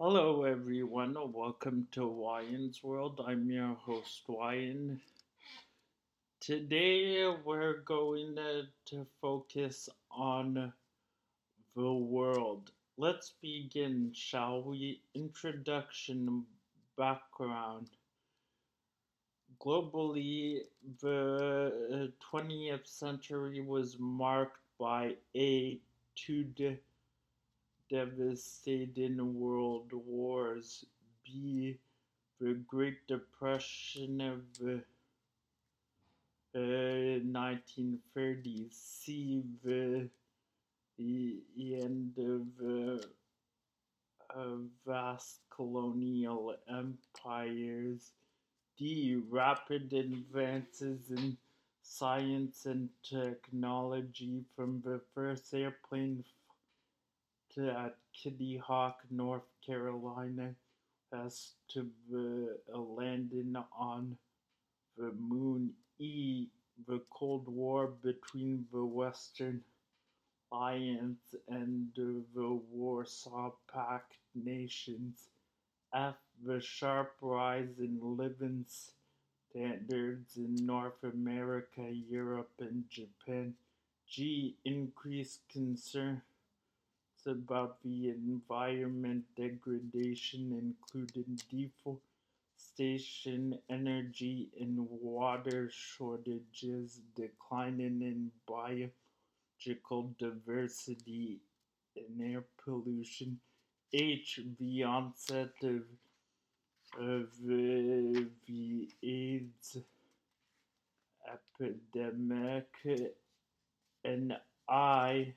Hello, everyone. Welcome to Wyan's World. I'm your host, Wyan. Today, we're going to, to focus on the world. Let's begin, shall we? Introduction background. Globally, the 20th century was marked by a two devastating world wars, B. The Great Depression of the uh, 1930s, C. The, the end of uh, vast colonial empires, D. Rapid advances in science and technology from the first airplane at Kitty Hawk, North Carolina, as to uh, landing on the moon. E. The Cold War between the Western Alliance and the Warsaw Pact nations. F. The sharp rise in living standards in North America, Europe, and Japan. G. Increased concern about the environment degradation, including deforestation, energy and water shortages, declining in biological diversity, and air pollution. H. The onset of, of uh, the AIDS epidemic, and I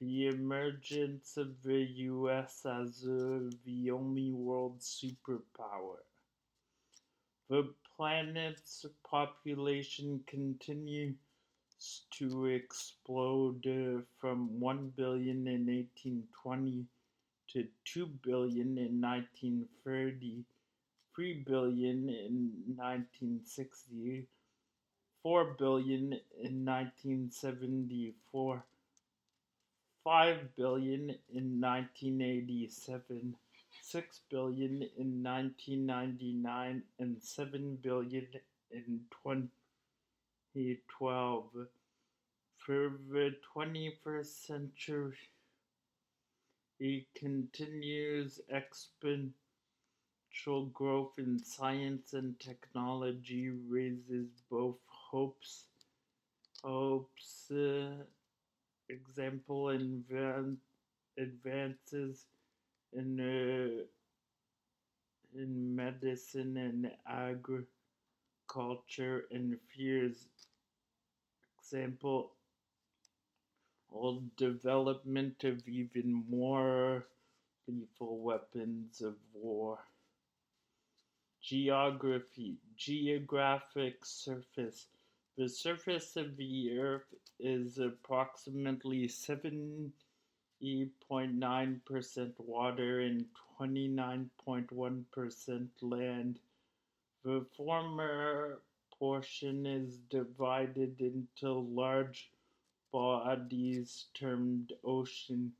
the emergence of the US as uh, the only world superpower. The planet's population continues to explode uh, from 1 billion in 1820 to 2 billion in 1930, 3 billion in 1960, 4 billion in 1974 5 billion in 1987, 6 billion in 1999 and 7 billion in 2012. For the 21st century, it continues exponential growth in science and technology raises both hopes hopes uh, example in advances in uh, in medicine and agriculture and fears. Example or development of even more lethal weapons of war. Geography geographic surface the surface of the Earth is approximately 70.9% water and 29.1% land. The former portion is divided into large bodies termed ocean.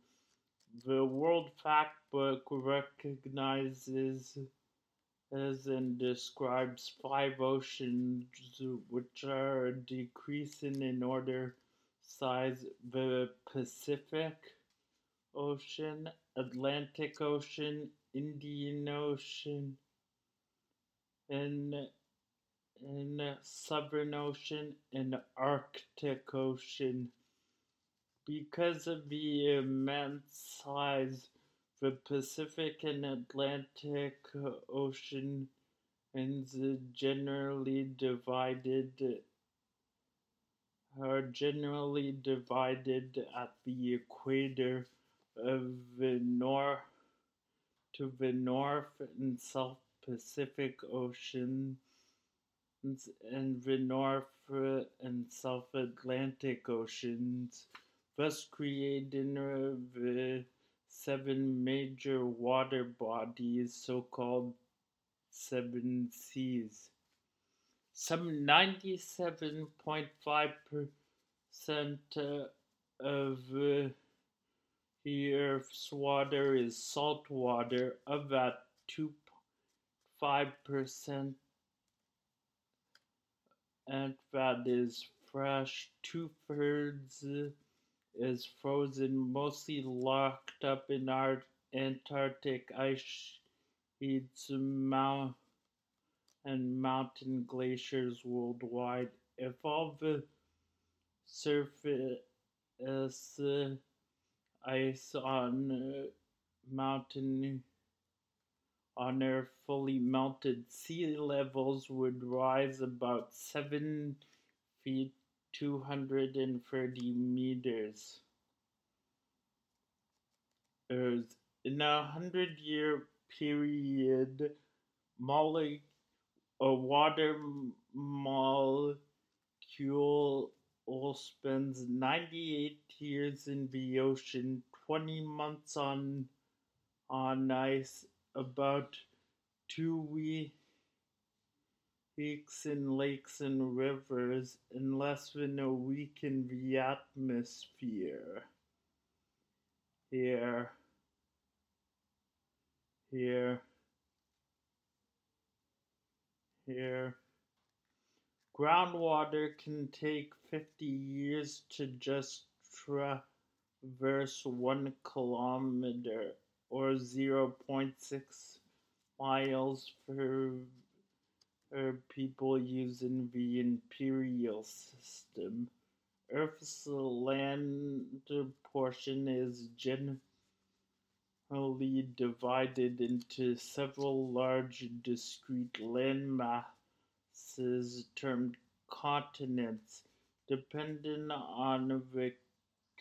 The World Factbook recognizes as and describes five oceans which are decreasing in order size the Pacific Ocean, Atlantic Ocean, Indian Ocean, and, and Southern Ocean and Arctic Ocean. Because of the immense size the Pacific and Atlantic Ocean is generally divided are generally divided at the equator of the north to the North and South Pacific Oceans and the North and South Atlantic Oceans, thus creating the seven major water bodies, so called seven seas. Some 97.5% of uh, The Earth's water is salt water, about 2.5%, and that is fresh. Two thirds is frozen, mostly locked up in our Antarctic ice sheets mount and mountain glaciers worldwide. If all the surface ice on mountain on Earth fully melted, sea levels would rise about 7 feet 230 meters. In a hundred year period, mole- a water molecule spends 98 years in the ocean, 20 months on on ice, about two weeks in lakes and rivers and less than a week in the atmosphere. Here, here, here. Groundwater can take 50 years to just traverse one kilometer or 0.6 miles For people using the imperial system. Earth's land portion is generally divided into several large discrete land masses termed continents. Depending on the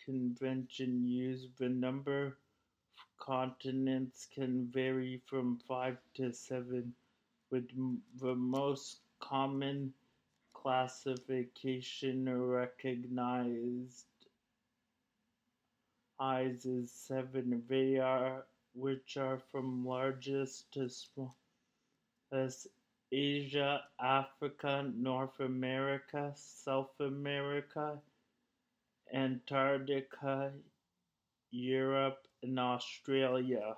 convention used, the number of continents can vary from five to seven with the most common classification recognized eyes is seven. They which are from largest to smallest Asia, Africa, North America, South America, Antarctica, Europe, and Australia.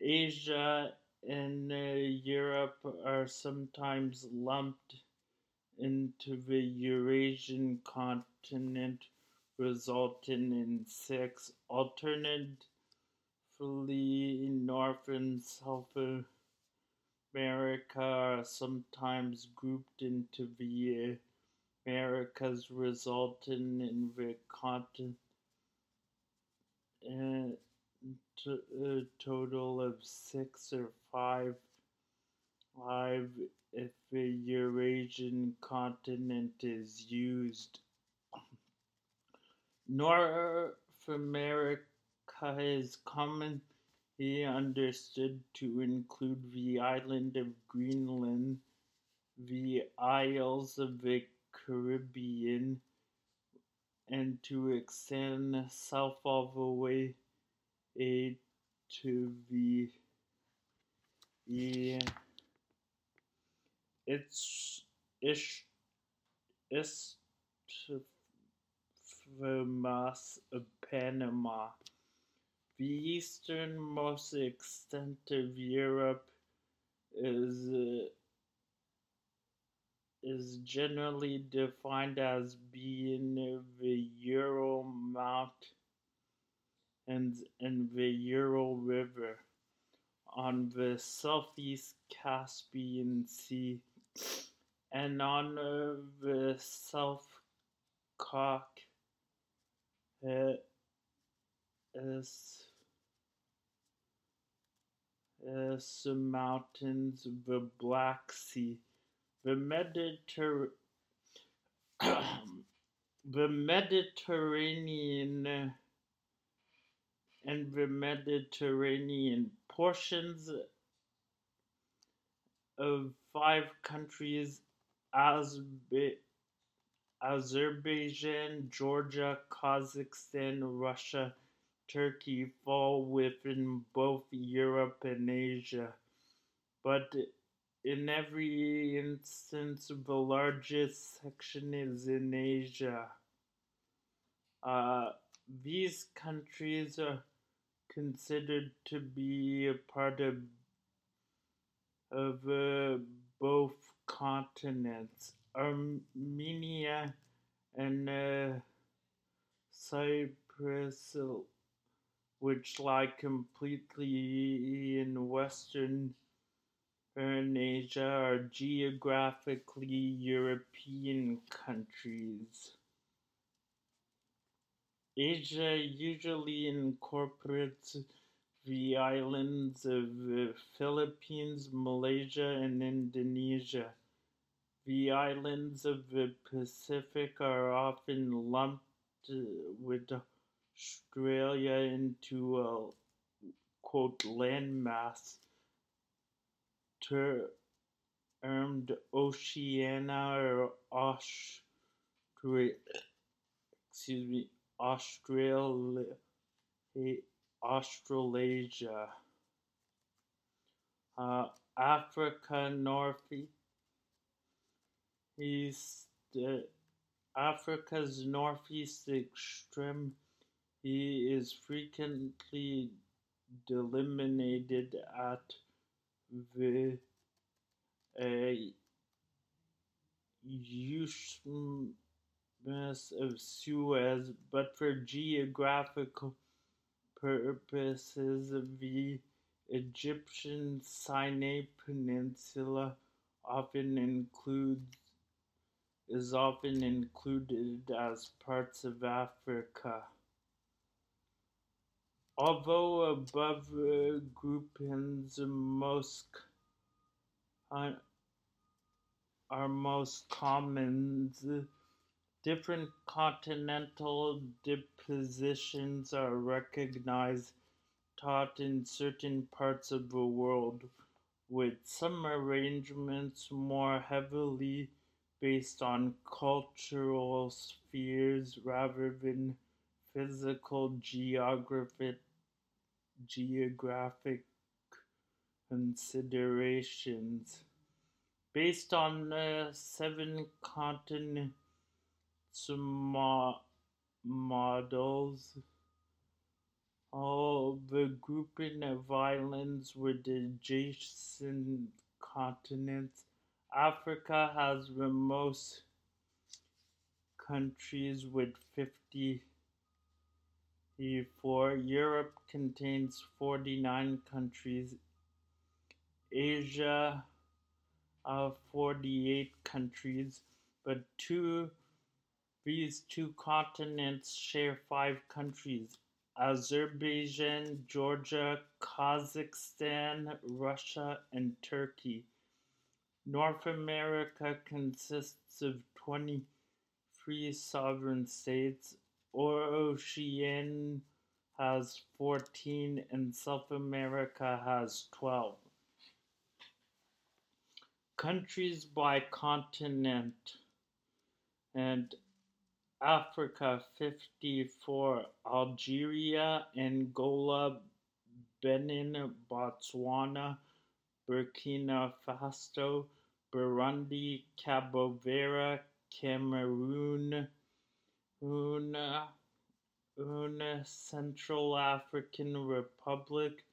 Asia and uh, Europe are sometimes lumped into the Eurasian continent, resulting in six. Alternatively, North and South America are sometimes grouped into the Americas, resulting in the continent. Uh, a total of six or five five if the Eurasian continent is used. North America is commonly understood to include the island of Greenland, the Isles of the Caribbean, and to extend south all the way eh, to the e it's isthmus of Panama. The easternmost extent of Europe is uh, is generally defined as being the Ural Mount and, and the Ural River on the southeast Caspian Sea and on uh, the South Caucasus uh, mountains, the Black Sea, the Mediterranean, the Mediterranean and the Mediterranean portions of five countries Azerbaijan, Georgia, Kazakhstan, Russia, Turkey fall within both Europe and Asia. But in every instance, the largest section is in Asia. Uh, these countries are considered to be a part of of uh, both continents. Armenia and uh, Cyprus, which lie completely in Western Asia, are geographically European countries. Asia usually incorporates the islands of the Philippines, Malaysia, and Indonesia. The islands of the Pacific are often lumped with Australia into a quote landmass termed Oceania or excuse me, Australia, Australasia, uh, Africa Northeast, uh, Africa's northeast extreme. He is frequently delimited at the uh, of Suez, but for geographical purposes, the Egyptian Sinai Peninsula often includes is often included as parts of Africa. Although above uh, groupings most uh, are most common, different continental depositions are recognized taught in certain parts of the world, with some arrangements more heavily based on cultural spheres rather than physical geographic geographic considerations. Based on the seven continent models, all the grouping of islands with adjacent continents. Africa has the most countries with 54. Europe contains 49 countries. Asia, uh, 48 countries, but two these two continents share five countries Azerbaijan, Georgia, Kazakhstan, Russia, and Turkey. North America consists of 23 sovereign states, Oceania has 14, and South America has 12. Countries by continent. And Africa 54, Algeria, Angola, Benin, Botswana, Burkina Faso, Burundi, Cabo Verde, Cameroon, Una, Una, Central African Republic,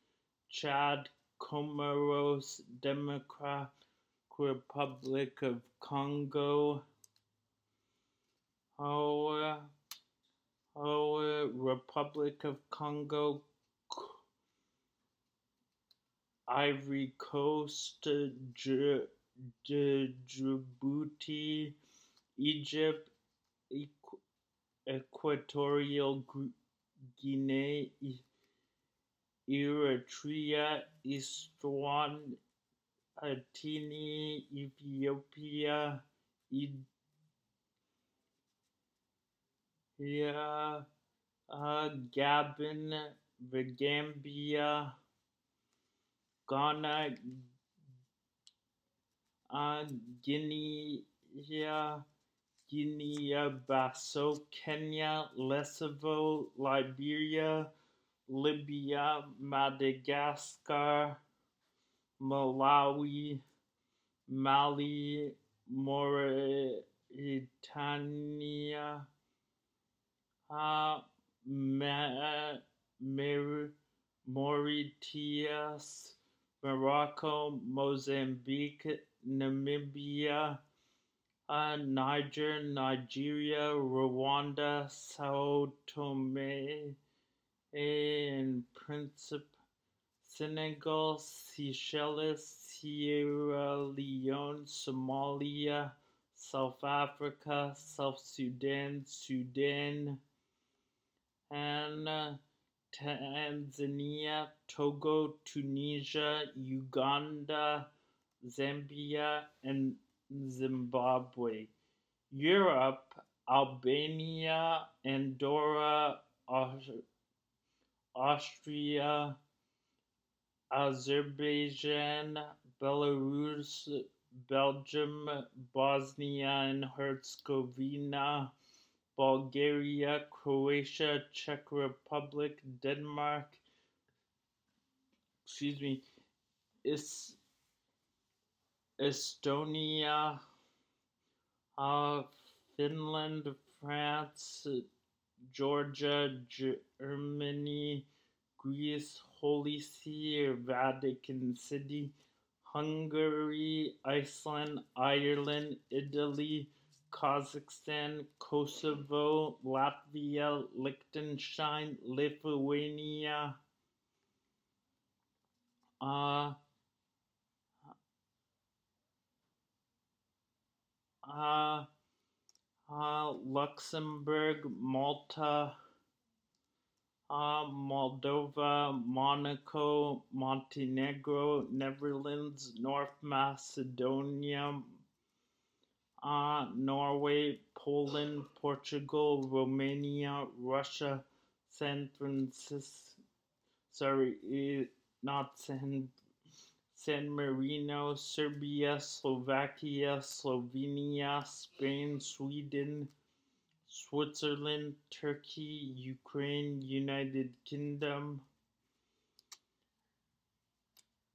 Chad, Comoros, Democratic Republic of Congo, our, our Republic of Congo, Ivory Coast, Djibouti, Egypt, Equatorial Guinea, Eritrea, Eastern Atini, Ethiopia, Yeah, uh, Gabon, the Gambia, Ghana, uh, Guinea, Guinea-Bissau, Kenya, Lesotho, Liberia, Libya, Madagascar, Malawi, Mali, Mauritania, uh, Ma- Mar- Mauritius, Morocco, Mozambique, Namibia, uh, Niger, Nigeria, Rwanda, Sao Tome and Principe, Senegal, Seychelles, Sierra Leone, Somalia, South Africa, South Sudan, Sudan, and uh, Tanzania, Togo, Tunisia, Uganda, Zambia, and Zimbabwe. Europe, Albania, Andorra, Austria, Azerbaijan, Belarus, Belgium, Bosnia and Herzegovina, Bulgaria, Croatia, Czech Republic, Denmark, excuse me, is Estonia, uh, Finland, France, Georgia, Germany, Greece, Holy See, Vatican City, Hungary, Iceland, Ireland, Italy, Kazakhstan, Kosovo, Latvia, Liechtenstein, Lithuania, uh, uh, uh, Luxembourg, Malta, uh, Moldova, Monaco, Montenegro, Netherlands, North Macedonia, uh, Norway, Poland, Portugal, Romania, Russia, San Francisco, sorry, eh, not San, San Marino, Serbia, Slovakia, Slovenia, Spain, Sweden, Switzerland, Turkey, Ukraine, United Kingdom,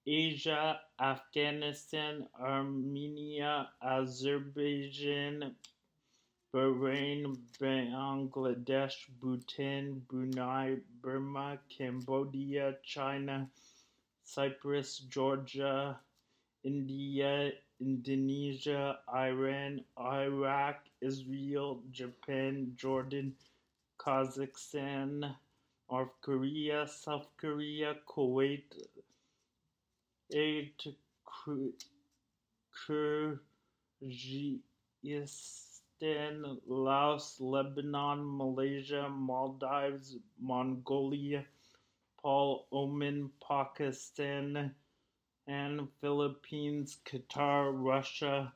Asia, Afghanistan, Armenia, Azerbaijan, Bahrain, Bangladesh, Bhutan, Brunei, Burma, Cambodia, China, Cyprus, Georgia, India, Indonesia, Iran, Iraq, Israel, Japan, Jordan, Kazakhstan, North Korea, South Korea, Kuwait, Eight, Kyrgyzstan, Laos, Lebanon, Malaysia, Maldives, Mongolia, Paul Oman, Pakistan, and Philippines, Qatar, Russia,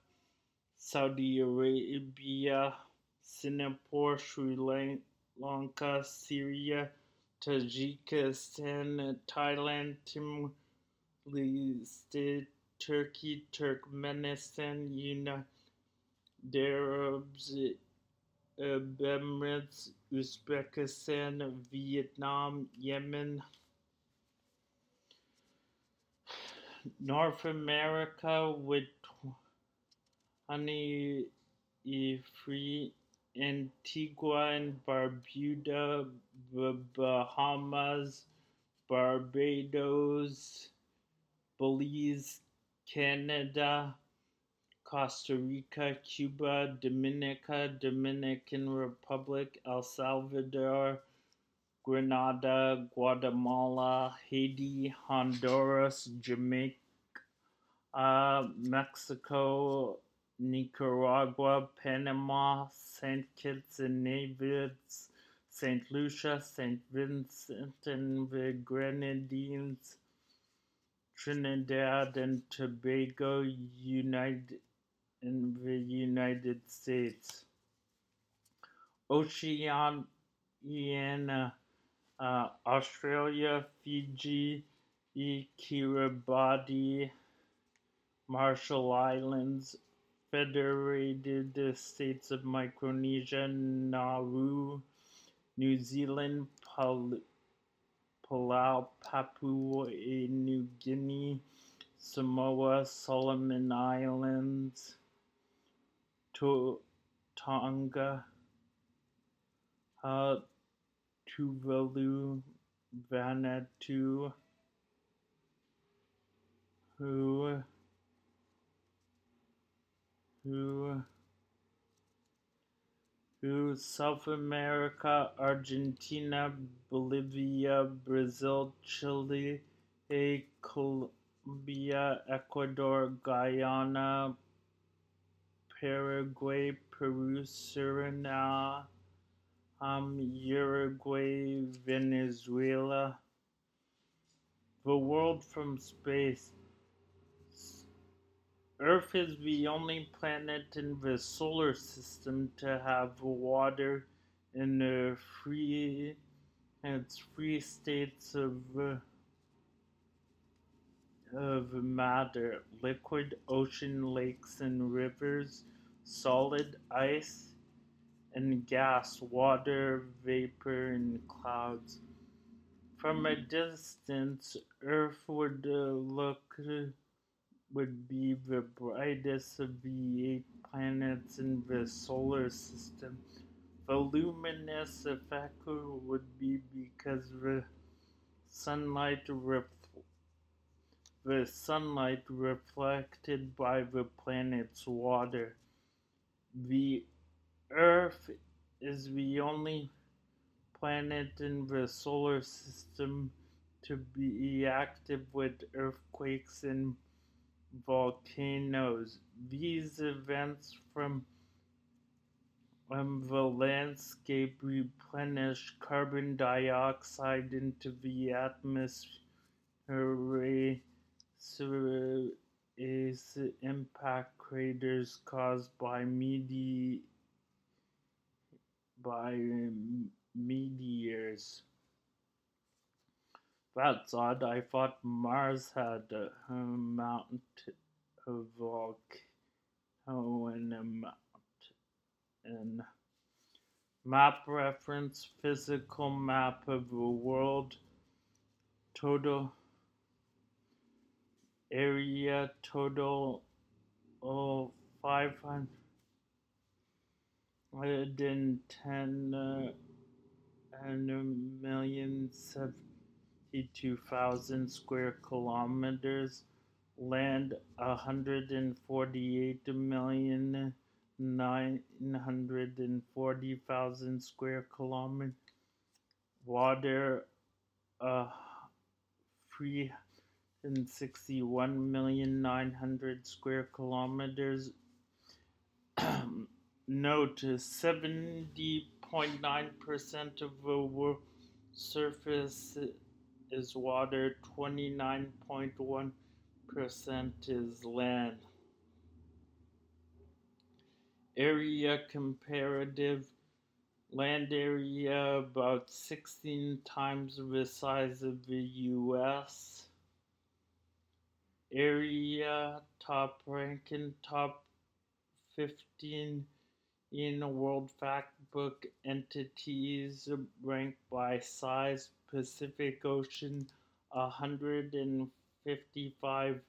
Saudi Arabia, Singapore, Sri Lanka, Syria, Tajikistan, Thailand, Timor Leste, Turkey, Turkmenistan, United Arab Emirates, Uzbekistan, Vietnam, Yemen, North America with honey free Antigua and Barbuda, Bahamas, Barbados, Belize, Canada, Costa Rica, Cuba, Dominica, Dominican Republic, El Salvador, Grenada, Guatemala, Haiti, Honduras, Jamaica, uh, Mexico, Nicaragua, Panama, St. Kitts and Nevis, St. Lucia, St. Vincent and the Grenadines, Trinidad and Tobago, United in the United States. Oceania, uh, Australia, Fiji, Kiribati, Marshall Islands, Federated States of Micronesia, Nauru, New Zealand, Pal- Palau, Papua New Guinea, Samoa, Solomon Islands, to- Tonga, uh, Tuvalu, Vanuatu, who, who, who, South America, Argentina, Bolivia, Brazil, Chile, Colombia, Ecuador, Guyana, Paraguay, Peru, Suriname, um, Uruguay, Venezuela. The world from space. Earth is the only planet in the solar system to have water in the free its free states of of matter, liquid, ocean, lakes, and rivers, solid, ice, and gas, water, vapor, and clouds. From a distance, Earth would uh, look would be the brightest of the eight planets in the solar system. The luminous effect would be because the sunlight ref- the sunlight reflected by the planet's water. The Earth is the only planet in the solar system to be active with earthquakes and volcanoes. These events from um, the landscape replenish carbon dioxide into the atmosphere is impact craters caused by medi- by meteors. That's odd. I thought Mars had a, a mountain, a volcano, and. Map reference physical map of the world. Total area total of 510 uh, and a million seventy-two thousand square kilometers. Land 148 million nine hundred and forty thousand square kilometers. Water uh, three and sixty-one million nine hundred square kilometers. Nine percent of the world surface is water. Twenty-nine point one percent is land. Area comparative. Land area about 16 times the size of the US area top ranking top 15 in World Factbook entities ranked by size Pacific Ocean 155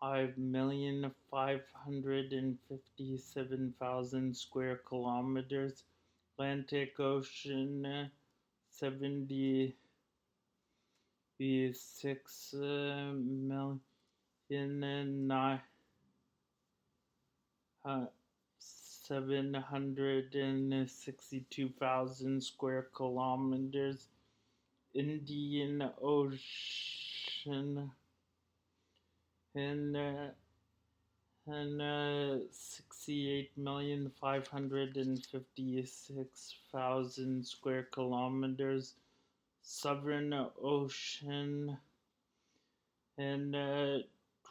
five million five hundred and fifty seven thousand square kilometers Atlantic Ocean seventy six million nine uh, seven hundred and sixty-two thousand square kilometers. Indian Ocean and uh, and uh, sixty-eight million five hundred and fifty-six thousand square kilometers. Southern Ocean and uh,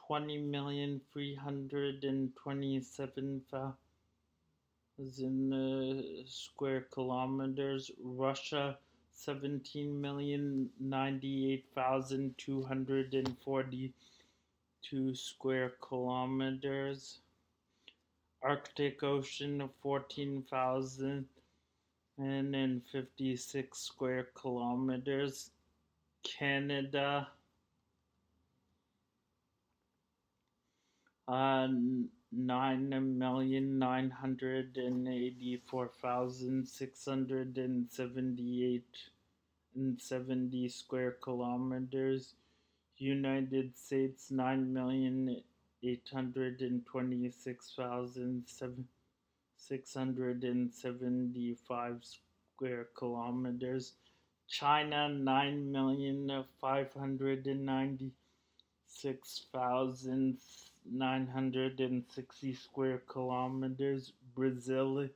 twenty million three hundred and twenty-seven thousand uh, square kilometers. Russia seventeen million ninety-eight thousand two hundred and forty-two square kilometers. Arctic Ocean fourteen thousand and then 56 square kilometers. Canada, uh, nine million nine hundred and eighty-four thousand six hundred and seventy-eight and seventy square kilometers. United States nine million eight hundred and twenty-six thousand seven six hundred and seventy-five square kilometers. China nine million five hundred and ninety six thousand nine hundred and sixty square kilometers. Brazil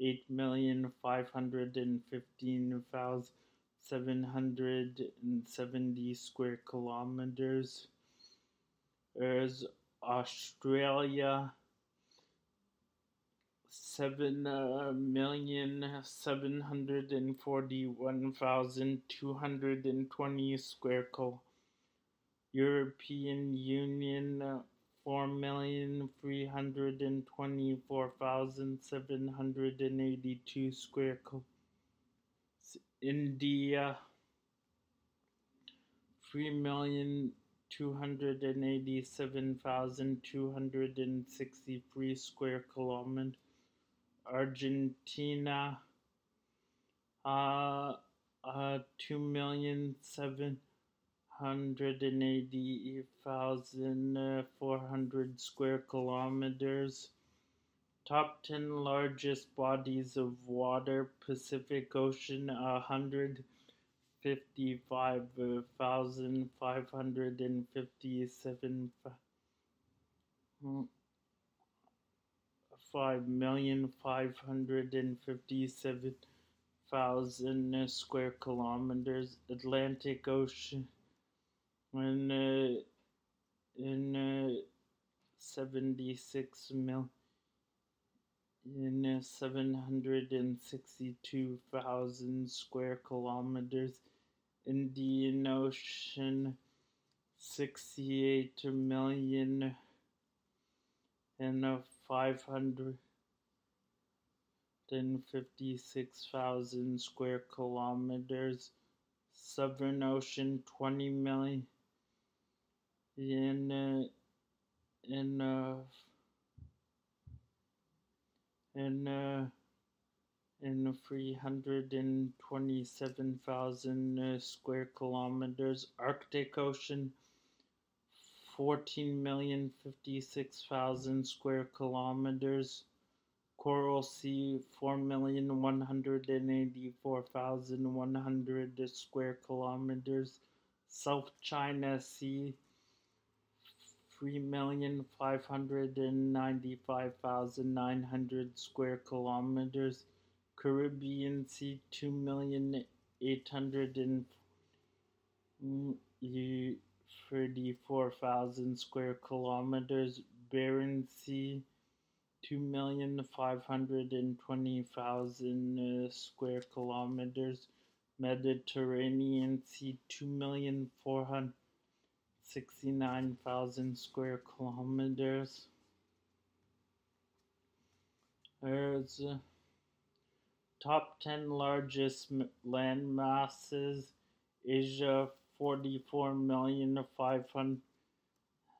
eight million five hundred and fifteen thousand seven hundred and seventy square kilometers. There's Australia seven uh, million seven hundred and forty one thousand two hundred and twenty square kilometers. European Union four million three hundred and twenty four thousand seven hundred and eighty two square kilometers. India three million two hundred and eighty seven thousand two hundred and sixty three square kilometers. Argentina uh, uh, two million seven hundred and eighty thousand four hundred square kilometers. Top ten largest bodies of water: Pacific Ocean, a hundred fifty-five thousand five hmm, million five hundred and fifty-seven thousand square kilometers. Atlantic Ocean, when uh, in uh, seventy-six mil in uh, seven hundred and sixty-two thousand square kilometers. Indian Ocean, sixty-eight million and uh, five hundred and fifty-six thousand square kilometers. Southern Ocean, twenty million in uh, in uh, in uh, in three hundred and twenty-seven thousand uh, square kilometers. Arctic Ocean, fourteen million fifty-six thousand square kilometers. Coral Sea, four million one hundred and eighty-four thousand one hundred square kilometers. South China Sea, three million five hundred and ninety-five thousand nine hundred square kilometers. Caribbean Sea, two million eight hundred and thirty-four thousand square kilometers. Bering Sea, two million five hundred and twenty thousand uh, square kilometers. Mediterranean Sea, two million four hundred sixty-nine thousand square kilometers. There's uh, top ten largest m- land masses. Asia, forty-four million five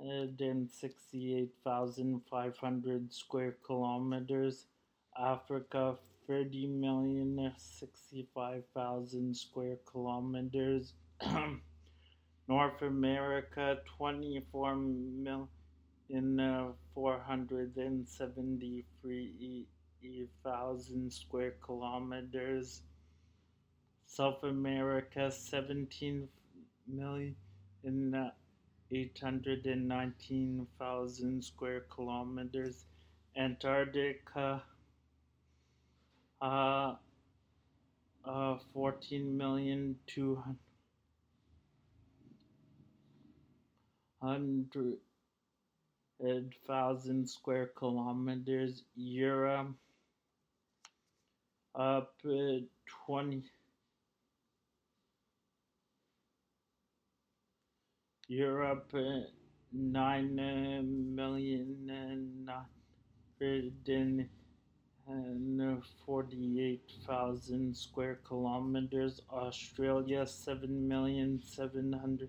hundred sixty-eight thousand five hundred square kilometers. Africa, thirty million sixty-five thousand square kilometers. North America 24 million uh, 473 thousand square kilometers. South America 17 million uh, 819,000 square kilometers. Antarctica, uh, uh, 14,200,000 hundred thousand square kilometers. Europe, up uh, twenty. Europe, uh, nine uh, million and nine and forty-eight thousand square kilometers. Australia, seven million seven hundred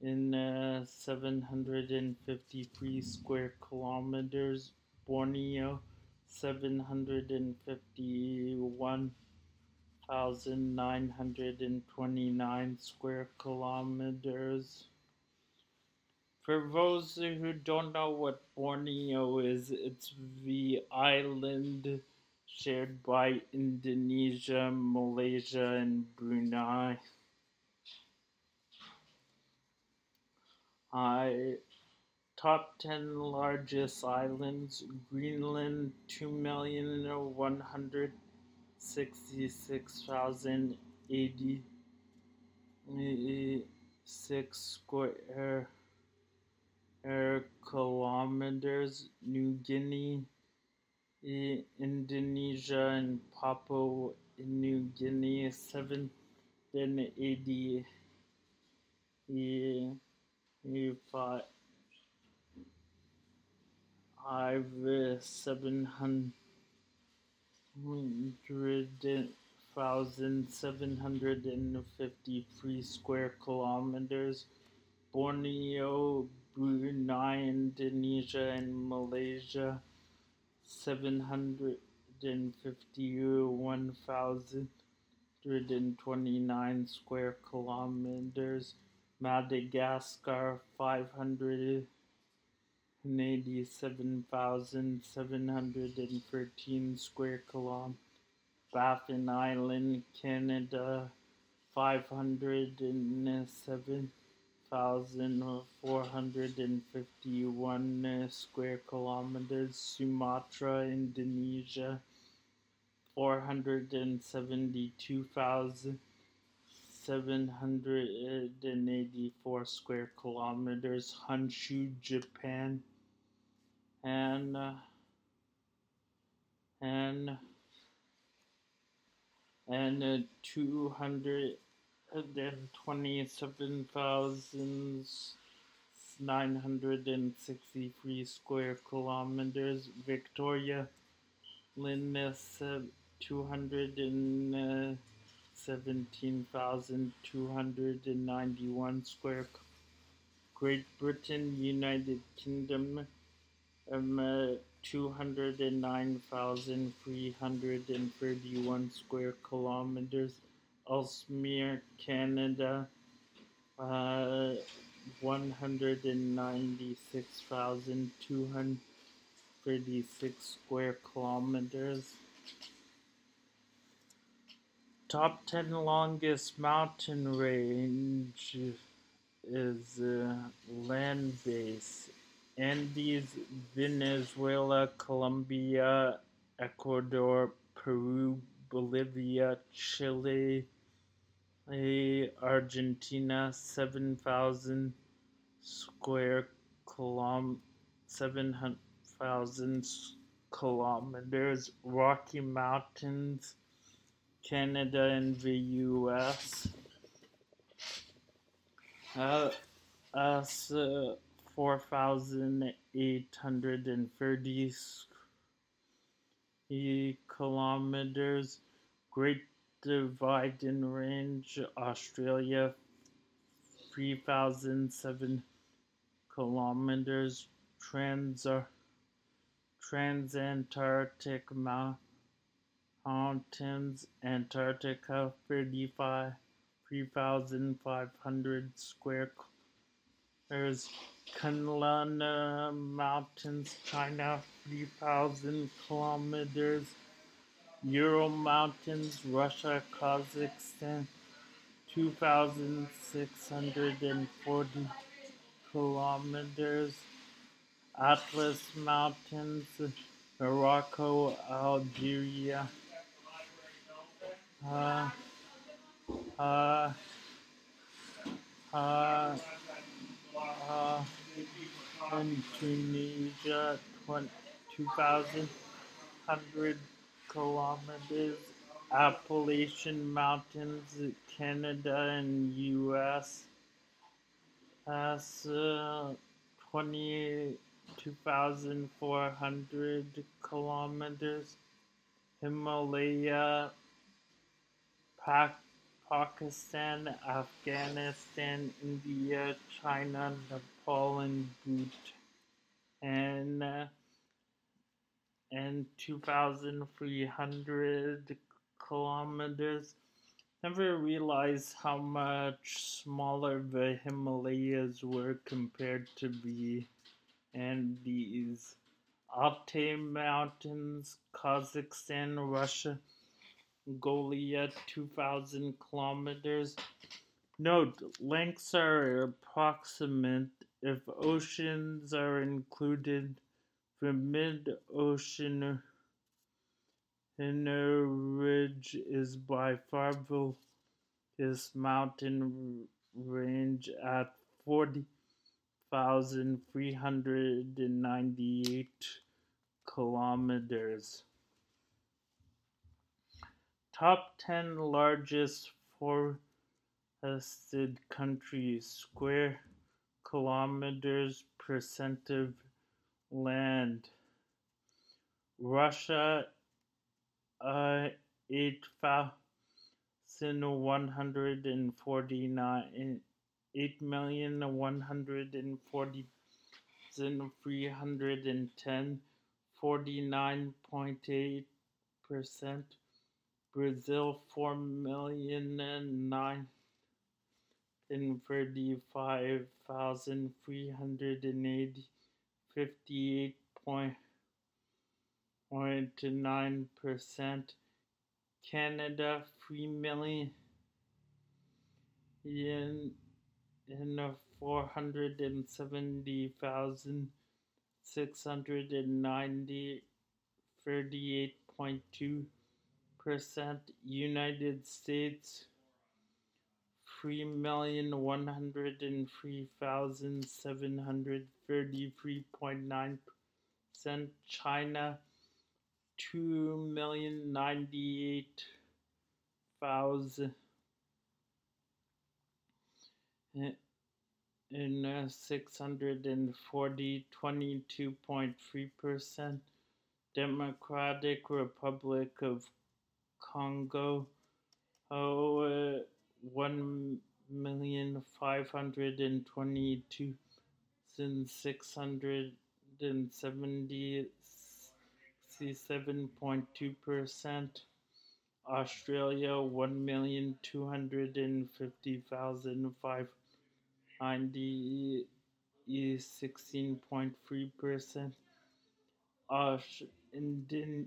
in uh, 753 square kilometers. Borneo, 751,929 square kilometers. For those who don't know what Borneo is, it's the island shared by Indonesia, Malaysia, and Brunei. I top 10 largest islands Greenland 2,166,086 square kilometers New Guinea Indonesia and Papua New Guinea 780 five seven hundred thousand seven hundred and fifty three square kilometers. Borneo, Brunei, Indonesia, and Malaysia, seven hundred and fifty one thousand hundred and twenty nine square kilometers. Madagascar 587,713 square kilometers, Baffin Island, Canada 507,451 square kilometers, Sumatra, Indonesia 472,000 784 square kilometers, Honshu, Japan, and uh, and and uh, 227,963 square kilometers, Victoria, Linus, uh, 200 and uh, 17,291 square. Great Britain, United Kingdom, um, uh, 209,331 square kilometers. Ellesmere, Canada, uh, 196,236 square kilometers. Top 10 longest mountain range is uh, land base. Andes, Venezuela, Colombia, Ecuador, Peru, Bolivia, Chile, Argentina, 7,000 square kilom 7,000 kilometers, Rocky Mountains, Canada and the US. Uh, us uh, 4,830 kilometers. Great Divide Dividing Range, Australia, 3,007 kilometers. Trans Transantarctic Mount Mountains, Antarctica, 35, 3,500 square kilometers. Kunlun uh, Mountains, China, 3,000 kilometers. Ural Mountains, Russia, Kazakhstan, 2,640 kilometers. Atlas Mountains, Morocco, Algeria, uh, uh, uh, and Tunisia 2,100 kilometers, Appalachian Mountains, Canada and US has uh, 22,400 kilometers, Himalaya, Pakistan, Afghanistan, India, China, Nepal, and Bhutan, and 2,300 kilometers. Never realized how much smaller the Himalayas were compared to the Andes. Altai Mountains, Kazakhstan, Russia, Mongolia, 2,000 kilometers. Note, lengths are approximate if oceans are included. The mid-ocean ridge is by far the largest mountain range at 40,398 kilometers. Top 10 largest forested countries, square kilometers percent of land. Russia, uh, 8,149, 8,140,310, 49.8 percent. Brazil four million and nine and thirty five thousand three hundred and eighty fifty eight point point nine percent. Canada three million in in four hundred and seventy thousand six hundred and ninety thirty eight point two percent United States three million one hundred and three thousand seven hundred thirty three point nine percent China two million ninety eight thousand in uh, 640 22.3 percent democratic republic of Congo, oh, uh, one million five hundred and twenty-two thousand six hundred and seventy seven point two percent. Australia, one million two hundred and fifty thousand five ninety sixteen point three percent. Indian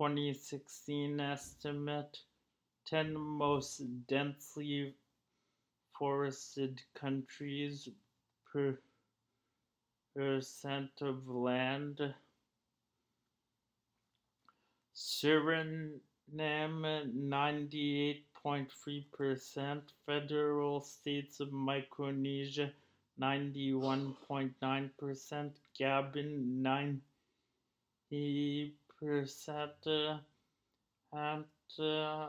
2016 estimate 10 most densely forested countries per percent of land. Suriname 98.3%, federal states of Micronesia 91.9%, Gabon 90 percent and uh,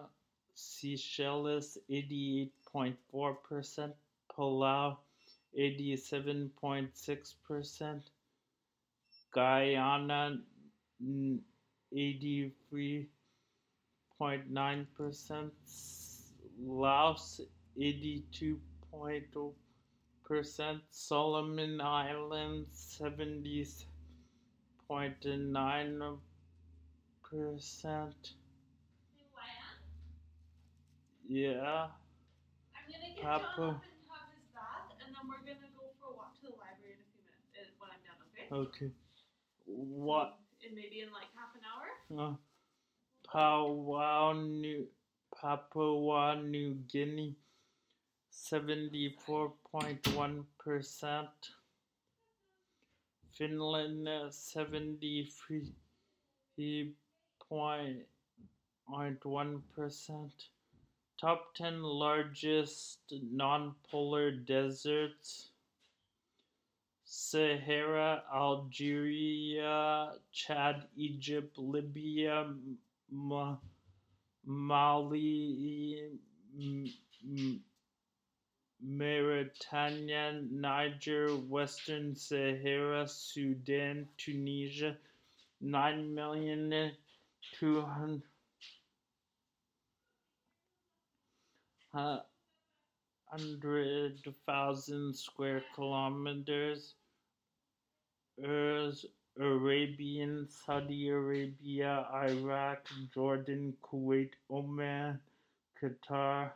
Seychelles 88.4 percent, Palau 87.6 percent, Guyana 83.9 percent, Laos 82.0 percent, Solomon Islands 70.9 percent. Yeah. I'm gonna get Papa. John up and have his bath, and then we're gonna go for a walk to the library in a few minutes uh, when I'm done, okay? Okay. What? And maybe in like half an hour? Uh, Papua New Papua New Guinea, seventy-four point one percent. Finland, seventy-three point one percent. Top ten largest non-polar deserts. Sahara, Algeria, Chad, Egypt, Libya, Ma- Mali, M- M- Mauritania, Niger, Western Sahara, Sudan, Tunisia, nine million two hundred hundred thousand square kilometers. Urs, Arabian, Saudi Arabia, Iraq, Jordan, Kuwait, Oman, Qatar,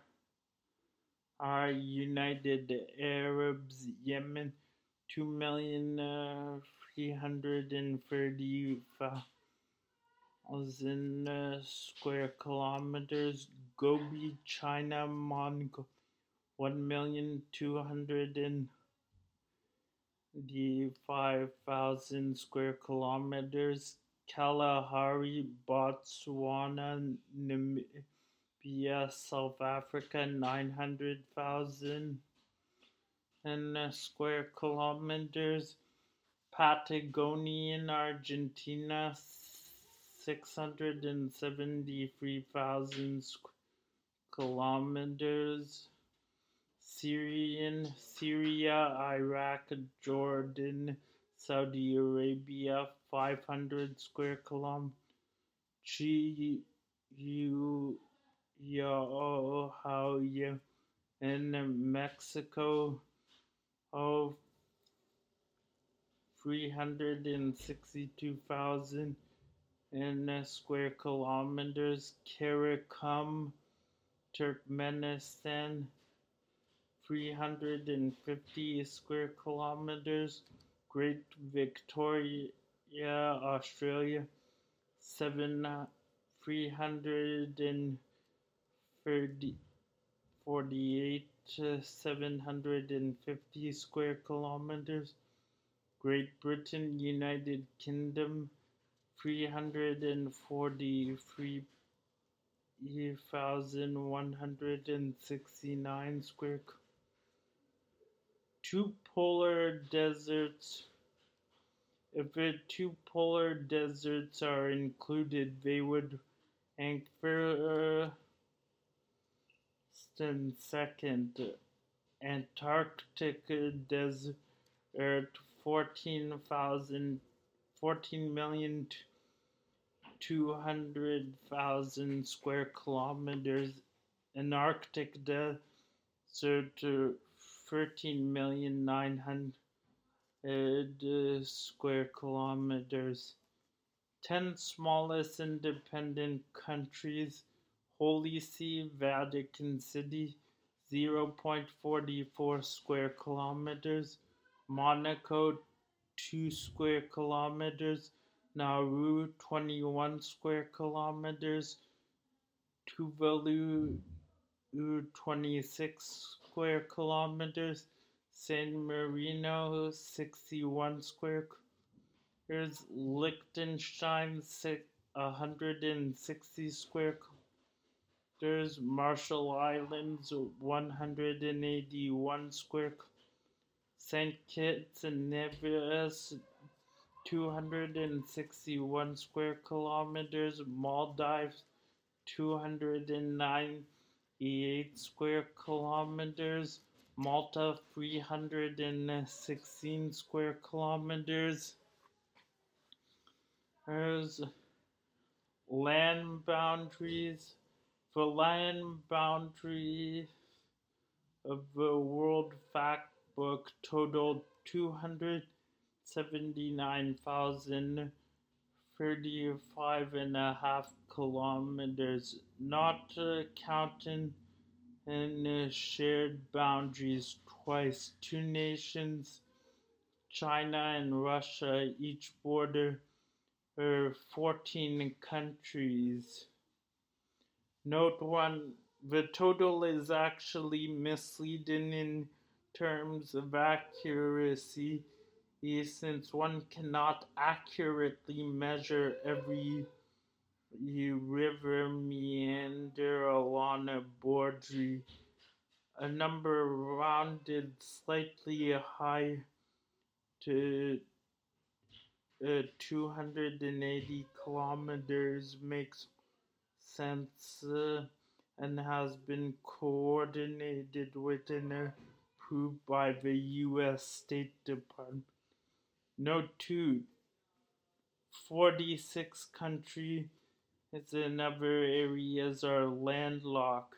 are United Arabs, Yemen, two million uh, three hundred and thirty thousand uh, square kilometers. Gobi, China, Mongol, one million two hundred and the 5,000 square kilometers. Kalahari, Botswana, Namibia, South Africa, 900,000 and uh, square kilometers. Patagonian, Argentina, 673,000 square kilometers. Syrian, Syria, Iraq, Jordan, Saudi Arabia, 500 square kilometers. You, in Mexico, oh, 362,000 in square kilometers. Karakum, Turkmenistan, 350 square kilometers. Great Victoria, Australia, seven three hundred and thirty forty-eight to seven hundred and fifty square kilometers. Great Britain, United Kingdom, three hundred and forty-three thousand one hundred and sixty-nine square two polar deserts. If the two polar deserts are included, they would anchor second. Antarctic desert, 14,000, 14 million 200,000 square kilometers. Antarctic desert, 13 million nine hundred square kilometers. 10 smallest independent countries Holy See, Vatican City, 0.44 square kilometers. Monaco, 2 square kilometers. Nauru, 21 square kilometers. Tuvalu, 26 square kilometers. San Marino, 61 square kilometers. Liechtenstein, 160 square kilometers. Marshall Islands, 181 square kilometers. St. Kitts and Nevis, 261 square kilometers. Maldives, 298 square kilometers. Malta, 316 square kilometers. There's land boundaries. The land boundary of the World Fact Book totaled 279,035 and a half kilometers, not uh, counting and uh, shared boundaries twice. Two nations, China and Russia, each border er, 14 countries. Note 1 the total is actually misleading in terms of accuracy since one cannot accurately measure every river meander along a boundary. A number rounded slightly high to uh, 280 kilometers makes sense uh, and has been coordinated with and approved by the U.S. State Department. Note 2 46 countries in other areas are landlocked.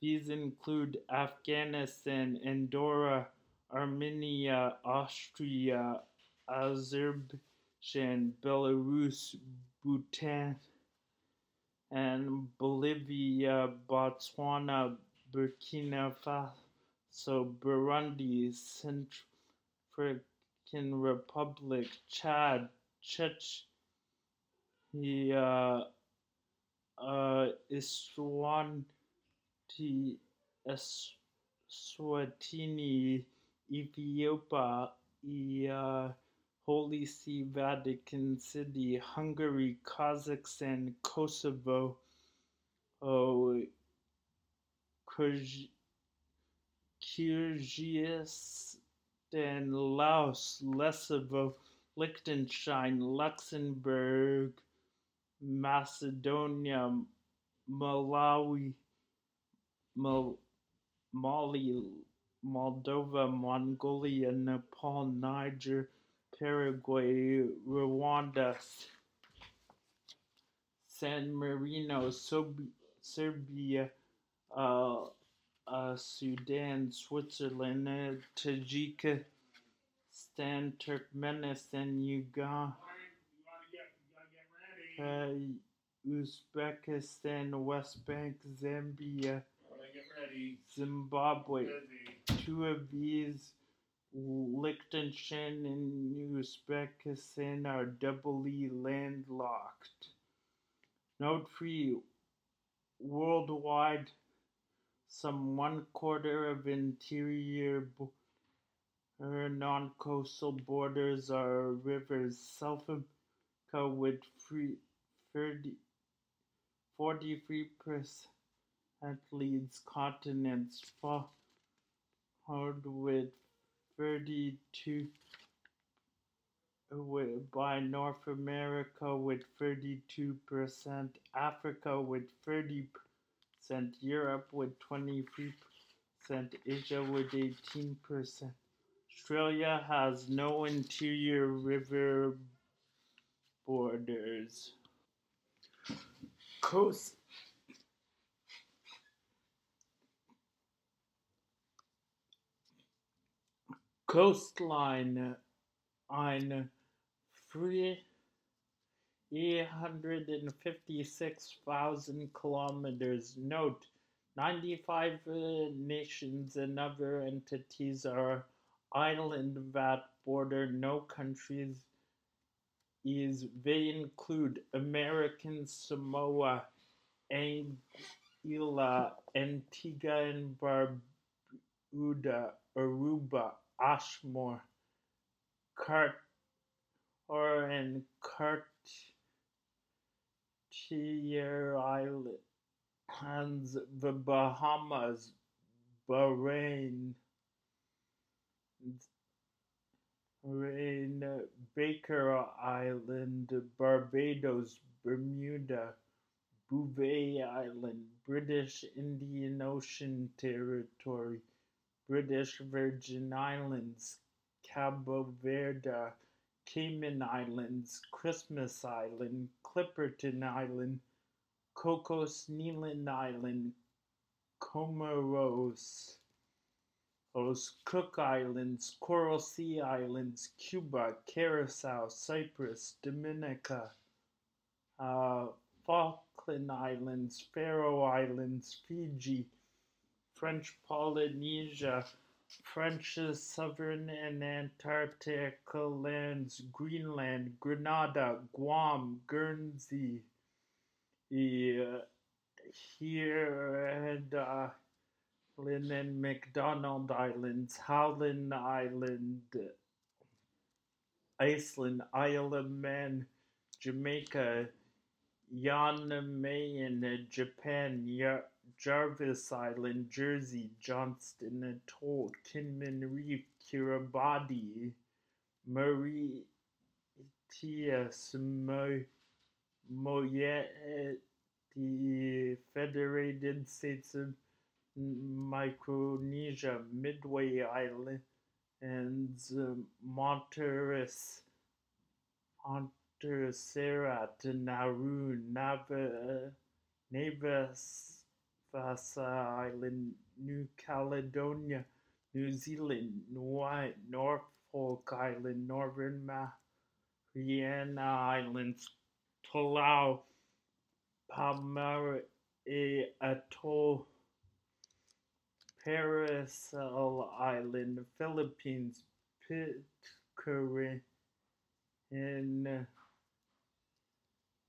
These include Afghanistan, Andorra, Armenia, Austria, Azerbaijan, Belarus, Bhutan, and Bolivia, Botswana, Burkina Faso, Burundi, Central African Republic, Chad, Chechnya, uh, Eswatini, Eswatini, Ethiopia, uh, Holy See, Vatican City, Hungary, Kazakhstan, Kosovo, oh, Kyrgyz, then Laos, Lesotho, Liechtenstein, Luxembourg, Macedonia, Malawi, Mal- Mali, Moldova, Mongolia, Nepal, Niger, Paraguay, Rwanda, San Marino, Serbia, uh, uh, Sudan, Switzerland, Tajikistan, Turkmenistan, Uganda, uh, Uzbekistan, West Bank, Zambia, Zimbabwe. Two of these, Liechtenstein and Uzbekistan, are doubly landlocked. Note free worldwide some one quarter of interior non-coastal borders are rivers. South Africa with free, 30, 43 percent leads continents, followed with 32 by North America with 32%, Africa with 30%, Europe with 23%, Asia with 18%. Australia has no interior river borders. Coast coastline on three 856,000 kilometers. Note 95 uh, nations and other entities are island that border no countries is they include American Samoa, Anguilla, Antigua and Barbuda, Aruba, Ashmore, Cart or and Cart Tier Islands, the Bahamas, Bahrain, Bahrain, Baker Island, Barbados, Bermuda, Bouvet Island, British Indian Ocean Territory, British Virgin Islands, Cabo Verde, Cayman Islands, Christmas Island, Clipperton Island, Cocos Neeland Island, Comoros, Cook Islands, Coral Sea Islands, Cuba, Curacao, Cyprus, Dominica, uh, Falkland Islands, Faroe Islands, Fiji, French Polynesia, French southern and Antarctic lands, Greenland, Grenada, Guam, Guernsey, uh, here and uh, Lynn and McDonald Islands, Howland Island, Iceland, Isle of Man, Jamaica, Jan Mayen, Japan, Yar- Jarvis Island, Jersey, Johnston Atoll, Kingman Reef, Kiribati, Mauritius, Mo- Mayotte, the Federated States of Micronesia, Midway Island, and uh, Monteris, Montserrat, Nauru, Nava, Navas, Vasa Island, New Caledonia, New Zealand, Nor- Norfolk Island, Northern Mariana Islands, Palau, Palmyra Atoll, Paracel Island, Philippines, Pitcairn, and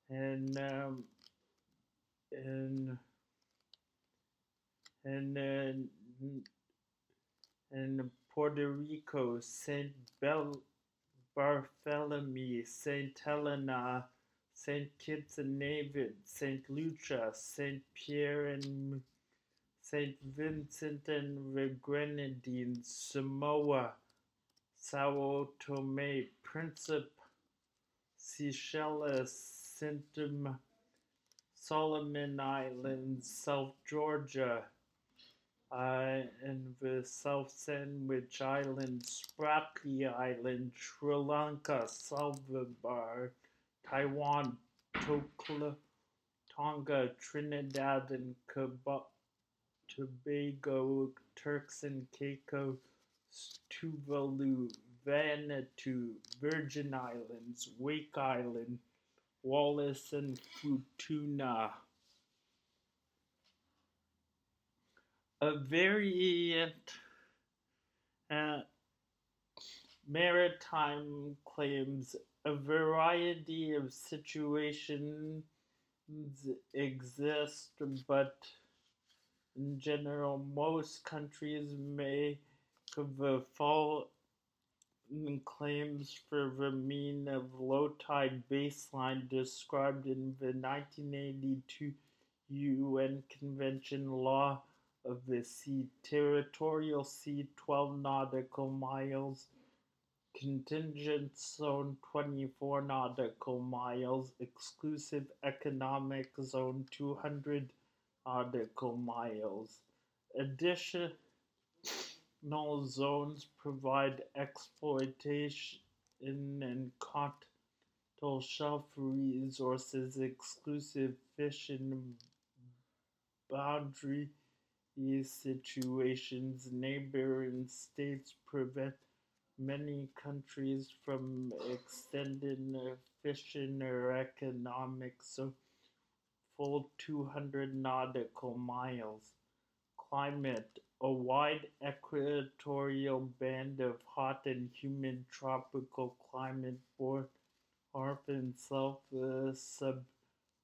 and um, and and and, Puerto Rico, Saint Bel Bartholomew, Saint Helena, Saint Kitts and Nevis, Saint Lucia, Saint Pierre and Saint Vincent and the Grenadines, Samoa, Sao Tome, Principe, Seychelles, Saint Solomon Islands, South Georgia, uh, and the South Sandwich Islands, Spratly Island, Sri Lanka, Salvador, Taiwan, Tokla, Tonga, Trinidad and Tobago, Turks and Caicos, Tuvalu, Vanuatu, Virgin Islands, Wake Island, Wallis and Futuna. A variant uh, maritime claims a variety of situations exist, but in general, most countries make the fall claims for the mean of low tide baseline described in the 1982 UN Convention Law of the Sea, territorial sea 12 nautical miles, contingent zone 24 nautical miles, exclusive economic zone 200 nautical miles. Additional zones provide exploitation and continental shelf resources, exclusive fishing boundary situations. Neighboring states prevent many countries from extending fishing or economic zone full 200 nautical miles. Climate A wide equatorial band of hot and humid tropical climate both north and south the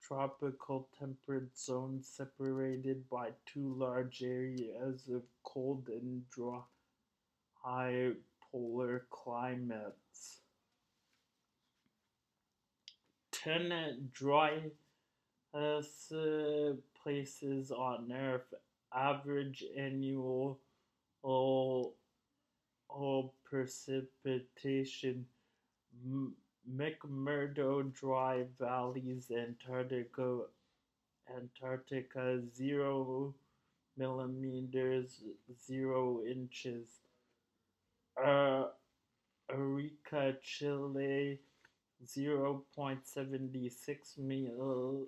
subtropical temperate zones separated by two large areas of cold and dry polar climates. 10 dry uh, places on Earth average annual all, all precipitation M- McMurdo Dry Valleys, Antarctica, Antarctica, zero millimeters, zero inches. Uh, Arica, Chile, 0.76 milliliters,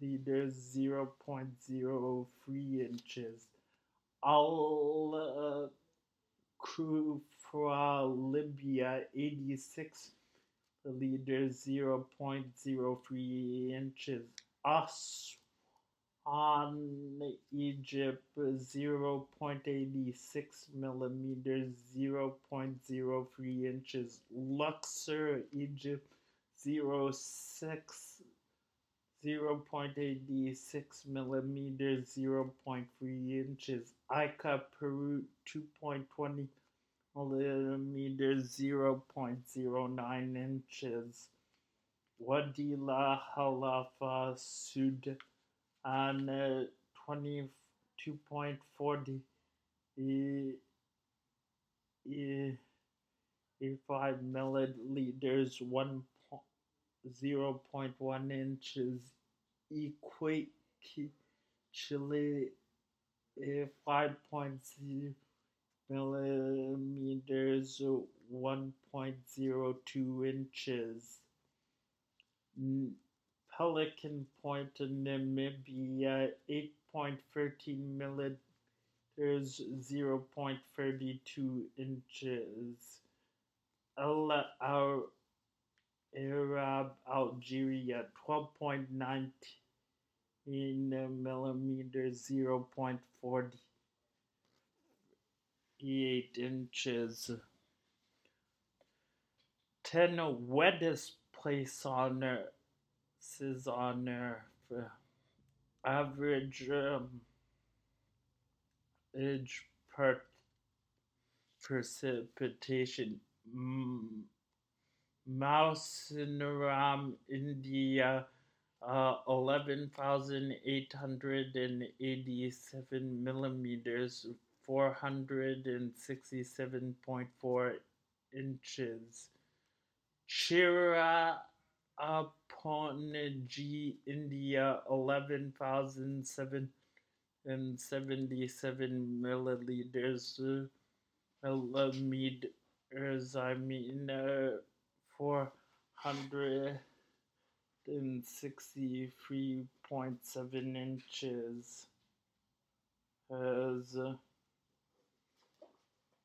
0.03 inches. Al uh, Kufra, Libya, 86 the leader 0.03 inches. Aswan, Egypt 0.86 millimeters, 0.03 inches. Luxor, Egypt 0.6 0.86 millimeters, 0.3 inches. Ica, Peru 2.20 millimeters 0.09 inches. Wadi La Halafa Sud on uh, 22.40 e, e, e 5 milliliters 1 0.1 inches. Equate Chile e 5.0 millimeters 1.02 inches Pelican Point in Namibia, 8.13 millimeters, 0.32 inches. El Arab, Algeria, 12.19 millimeters, 0.48 inches. 10 wettest place on earth is on Earth. Average um, age per precipitation. Mm, Mawsynram, India, uh, 11,887 millimeters, 467.4 inches. Chira G India eleven thousand seven and seventy seven milliliters millimeters I mean uh, four hundred and sixty three point seven inches as as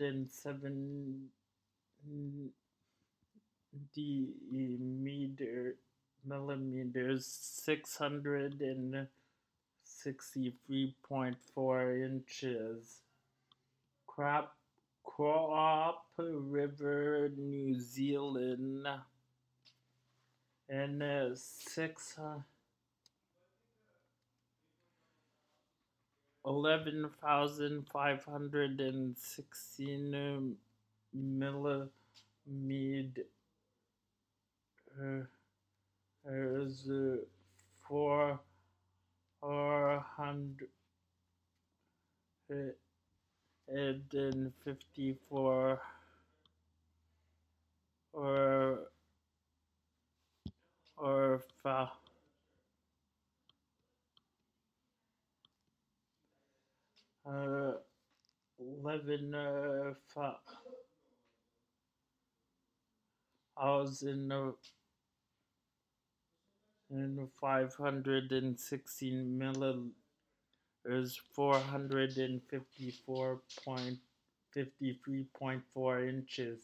and seven meter millimeters six hundred and sixty three point four inches. Cropp Cropp river new zealand. And six uh, eleven thousand five hundred and sixteen um, millimeter uh, uh, four hundred and then fifty four or or fa. Uh, eleven uh, fa. Thousand uh, and five hundred and sixteen milliliters, point four inches.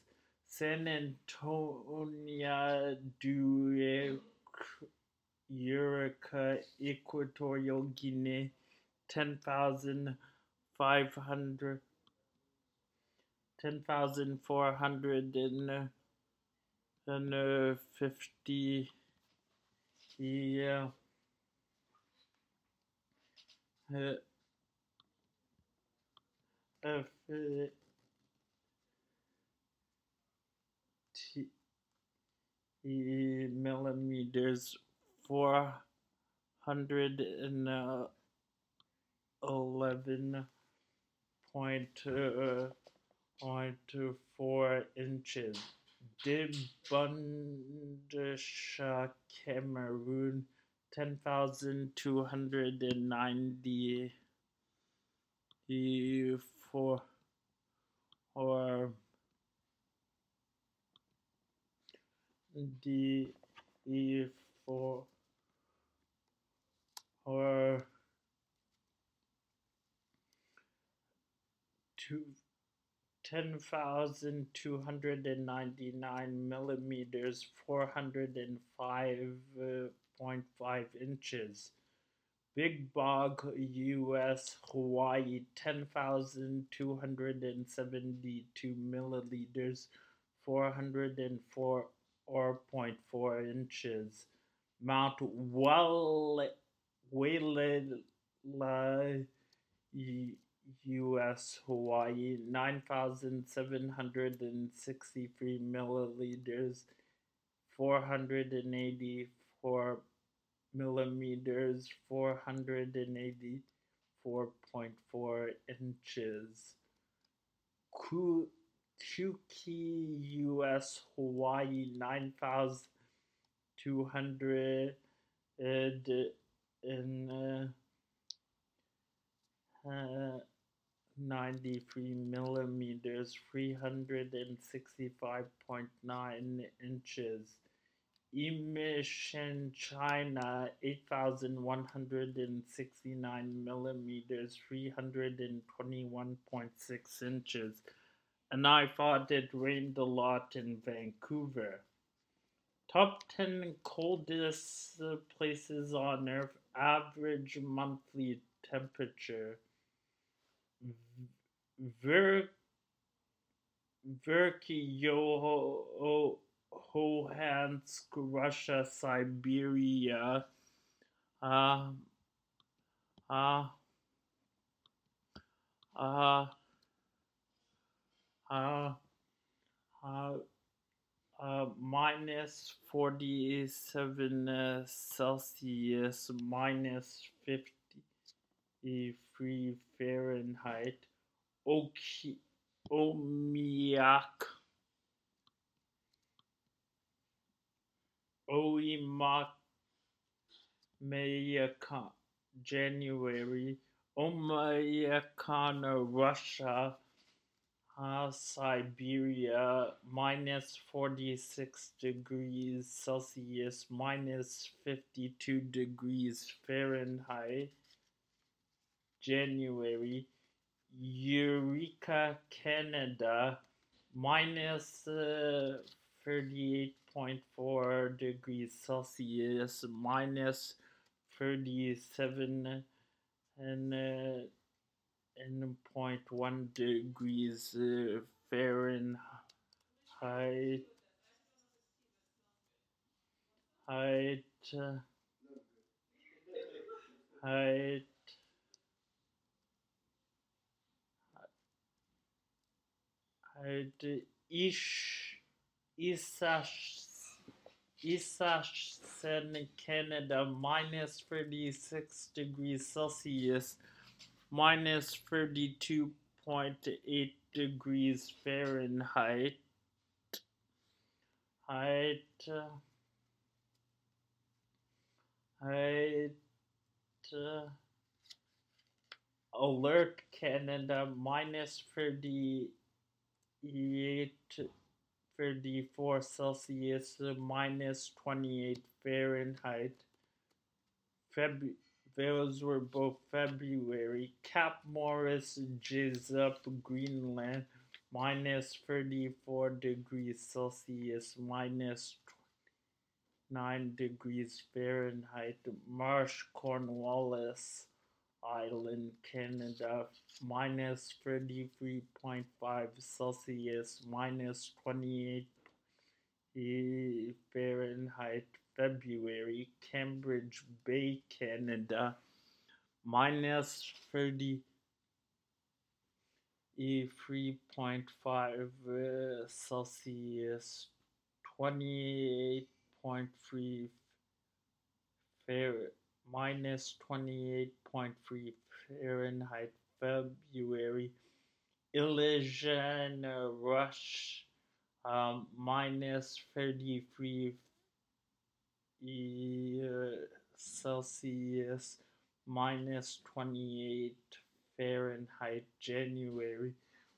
San Antonio de Ureca, Equatorial Guinea, ten thousand five hundred, ten thousand four hundred and, and uh, fifty. Yeah. Uh, millimeters four hundred and eleven point uh, point four inches. Debundscha, Cameroon, ten thousand two hundred and ninety four or D E four. Or two ten thousand two hundred and ninety nine millimeters four hundred and five uh, 6.5 inches. Big Bog US Hawaii 10,272 milliliters, 404.4 inches. Mount Wailea US Hawaii 9,763 milliliters, 484 millimeters, 484.4 inches. Kukui, U.S., Hawaii, 9,200 and uh, 93 millimeters, 365.9 inches. Emei Shan China, 8,169 millimeters, 321.6 inches. And I thought it rained a lot in Vancouver. Top 10 coldest places on Earth, average monthly temperature. Ver- Verkhoyansk, Russia, Siberia. Uh, uh, uh, uh, uh, uh, minus 47 uh, Celsius, minus 53 Fahrenheit. Oki- Omiak. Mayaka, January. Omayakana, Russia. Uh, Siberia, minus 46 degrees Celsius, minus 52 degrees Fahrenheit. January, Eureka, Canada, minus, uh, 38.4 degrees Celsius, minus 37 and uh, and point one degrees uh, Fahrenheit. Height, uh, height, height, ish, Isachsen, Canada, minus 36 degrees Celsius, minus 32.8 degrees Fahrenheit. Height, height, uh, alert Canada, minus 38, 34 Celsius, minus 28 Fahrenheit. February. Those were both February. Cap Morris, Jesup, Greenland, minus 34 degrees Celsius, minus 9 degrees Fahrenheit. Marsh, Cornwallis Island, Canada, minus 33.5 Celsius, minus 28 Fahrenheit. February, Cambridge Bay, Canada, minus 33.5 uh, Celsius, 28.3 Fair, minus 28.3 Fahrenheit February. Elysian Rush um, minus 33 Celsius minus 28 Fahrenheit January.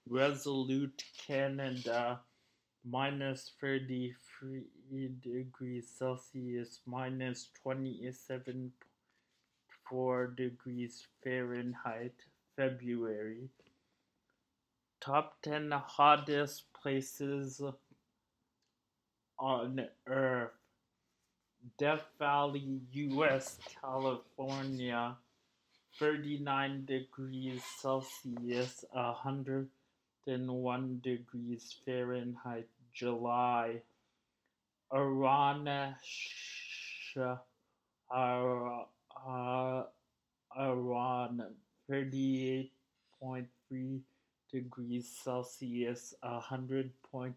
Resolute Canada minus 33 degrees Celsius minus 27.4 degrees Fahrenheit February. Top 10 hottest places on earth. Death Valley, US, California, 39 degrees Celsius, 101 degrees Fahrenheit, July. Arana, Uh, Iran, 38.3 degrees Celsius, 100 point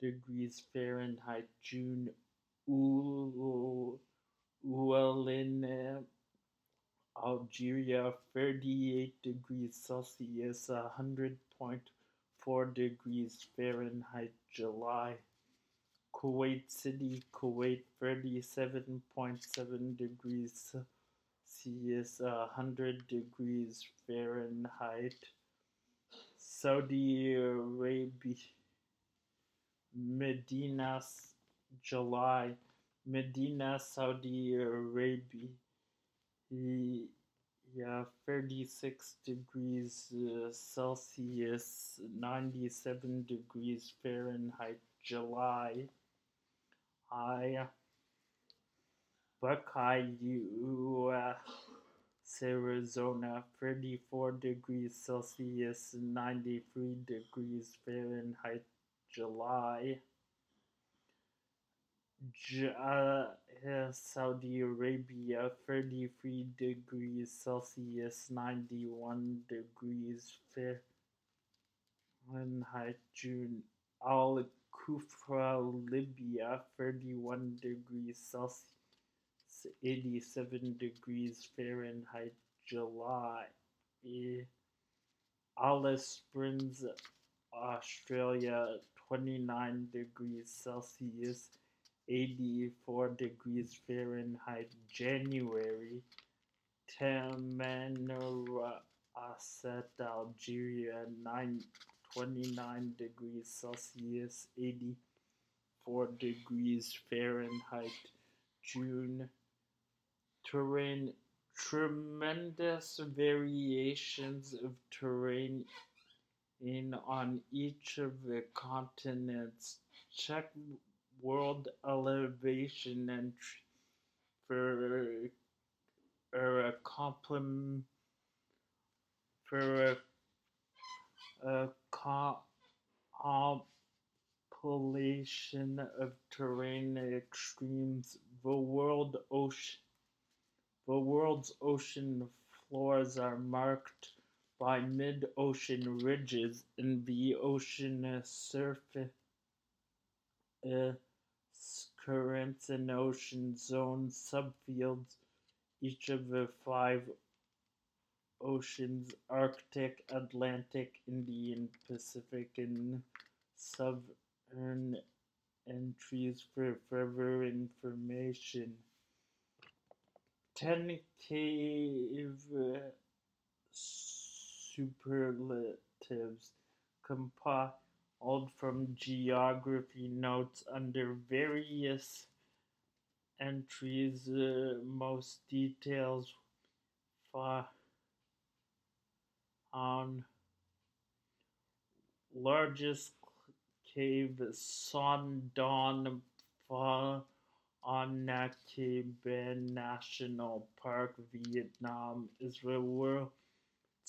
degrees Fahrenheit, June. Ouelin, Algeria, 38 degrees Celsius, 100.4 degrees Fahrenheit, July. Kuwait City, Kuwait, 37.7 degrees 100 degrees Fahrenheit. Saudi Arabia, Medina, July, Medina, Saudi Arabia, yeah, 36 degrees uh, Celsius, 97 degrees Fahrenheit, July. I, Buckeye, Arizona, 34 degrees Celsius, 93 degrees Fahrenheit, July. Jeddah, Saudi Arabia, 33 degrees Celsius, 91 degrees Fahrenheit, June. Al Kufra, Libya, 31 degrees Celsius, 87 degrees Fahrenheit, July. Alice Springs, Australia, 29 degrees Celsius, 84 degrees Fahrenheit, January. Tamanrasset, Algeria, 9, 29 degrees Celsius, 84 degrees Fahrenheit, June. Terrain, tremendous variations of terrain in on each of the continents. Check world elevation entry for a compliment for a, a compilation of terrain extremes. The world ocean, the world's ocean floors are marked by mid-ocean ridges and the ocean surface. Uh, currents and ocean zone subfields. Each of the five oceans Arctic, Atlantic, Indian, Pacific, and Southern entries for further information. 10 cave superlatives compile old from geography notes under various entries, uh, most details on largest cave Son on Naki Ben National Park, Vietnam, is the world's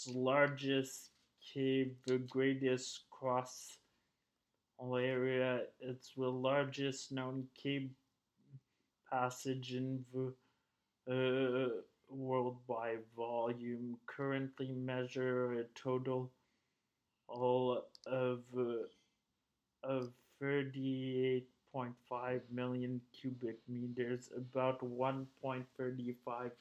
largest cave, the greatest cross area. It's the largest known cave passage in the uh, world by volume. Currently measure a total of uh, of 38.5 million cubic meters, about 1.35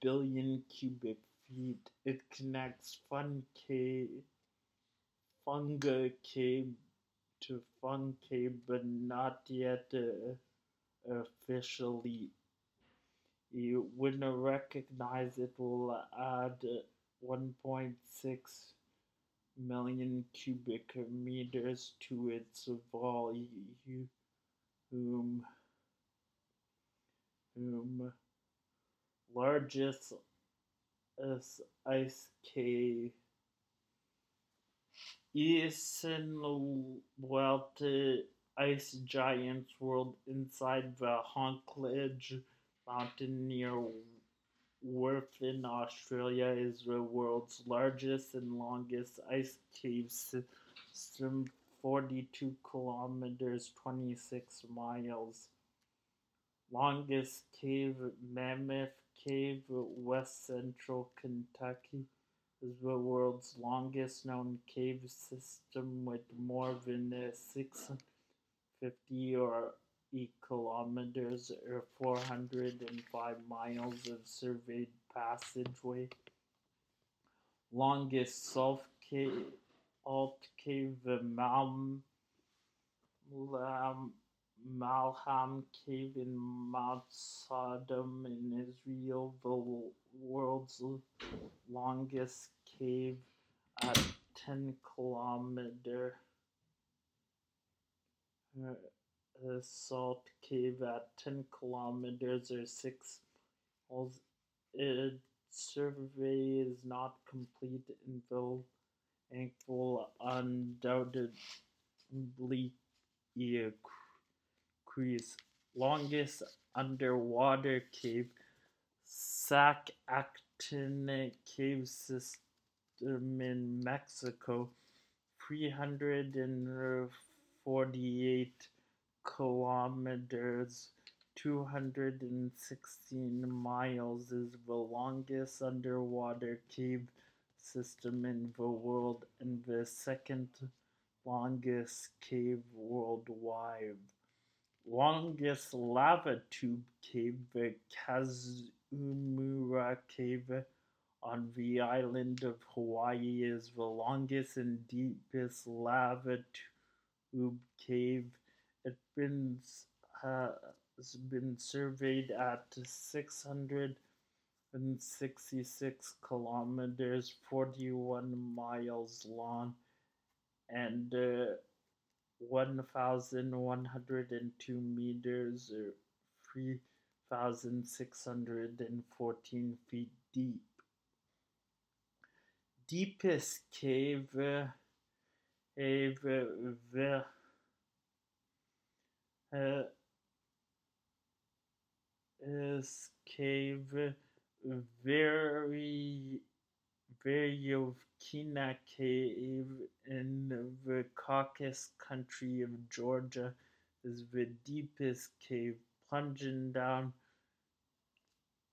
billion cubic feet. It connects Fun Cave, Funga to Fun but not yet uh, officially. You wouldn't recognize it will add 1.6 million cubic meters to its volume. Whom largest ice cave. Eason Welt ice giants world inside the Honkledge Mountain near Werfen, Australia is the world's largest and longest ice cave system, 42 kilometers, 26 miles. Longest cave, Mammoth Cave, West Central Kentucky, is the world's longest known cave system with more than 650 or 8 kilometers or 405 miles of surveyed passageway. Longest self cave, alt cave, the Malm, Lam, Malham Cave in Mount Sodom in Israel, the world's longest cave at 10 kilometer. Uh, a salt cave at 10 kilometers or 6 miles. Its survey is not complete until ankle undoubtedly increase. Longest underwater cave, Sac Actun Cave System in Mexico, 348 kilometers, 216 miles is the longest underwater cave system in the world and the second longest cave worldwide. Longest lava tube cave, the Kazumura Cave on the island of Hawaii, is the longest and deepest lava tube cave it been, has been surveyed at 666 kilometers, 41 miles long, and uh, 1,102 meters, or 3,614 feet deep. Deepest cave, uh, cave uh, uh, is cave very very Veryovkina Cave in the Caucasus country of Georgia is the deepest cave, plunging down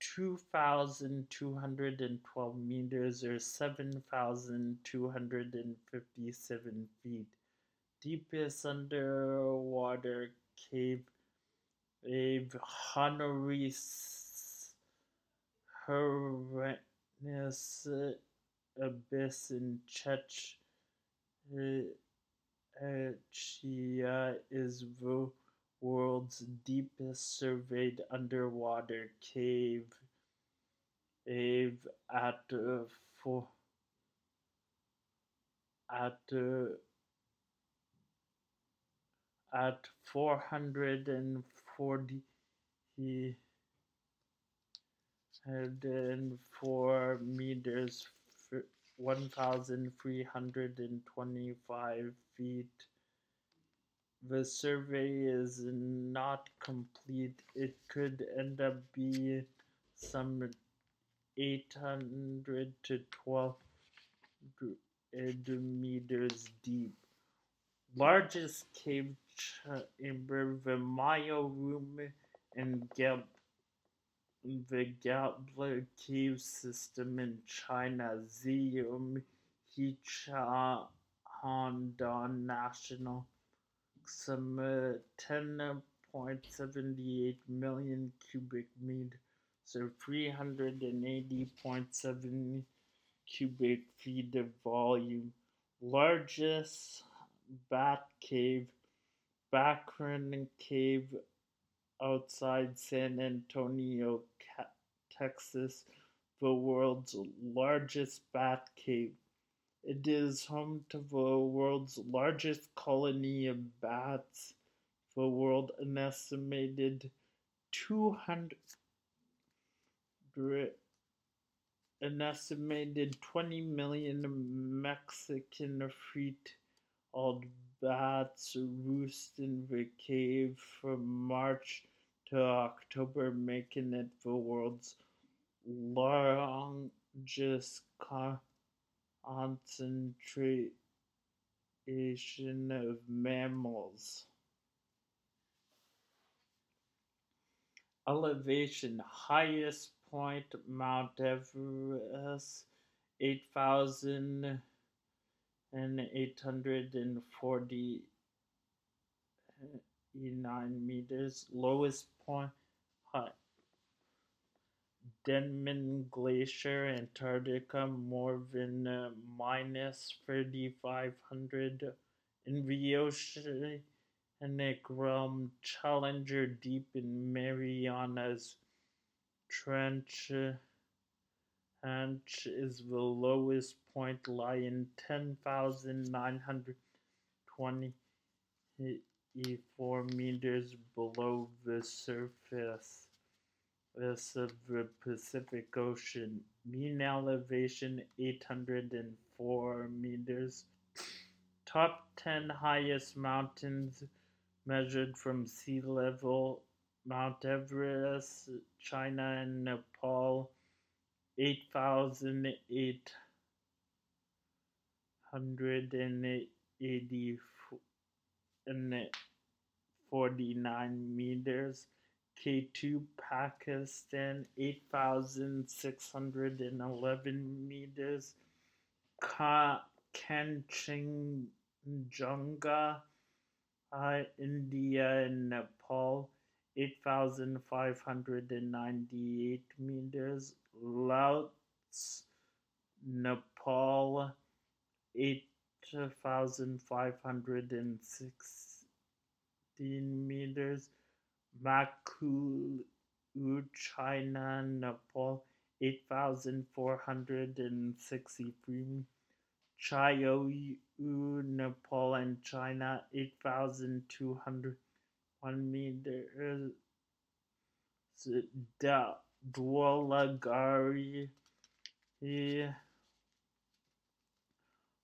2,212 meters or 7,257 feet. Deepest underwater cave, cave Honoris Horrendous Abyss in Chech. Chechnya is the world's deepest surveyed underwater cave. Cave at uh, at uh, at 440 and four meters, 1,325 feet. The survey is not complete. It could end up being some 800 to 1200 meters deep. Largest cave chamber, the Maya room, and Gab- the Gabler cave system in China, Xium Hichahandong National, some uh, 10.78 million cubic meters so 380.7 cubic feet of volume. Largest bat cave, Bracken Cave outside San Antonio, Texas, the world's largest bat cave. It is home to the world's largest colony of bats. The world an estimated 200 an estimated 20 million Mexican free-tailed bats roost in the cave from March to October, making it the world's largest concentration of mammals. Elevation highest point Mount Everest, eight thousand and eight hundred and forty nine meters. Lowest point high Denman Glacier, Antarctica, more than uh, minus 3,500 in the ocean. oceanic realm. Challenger deep in Marianas Trench. Trench is the lowest point, lying 10,924 meters below the surface of the Pacific Ocean. Mean elevation 804 meters. Top 10 highest mountains measured from sea level Mount Everest, China and Nepal, 8,849 meters. K2 Pakistan 8,611 meters. Ka- Kanchenjunga, uh, India and Nepal 8,598 meters. Laos, Nepal 8,516 meters. Makalu, China, Nepal, 8,463. Cho Oyu, Nepal, and China, 8,201 meters. Dhaulagiri,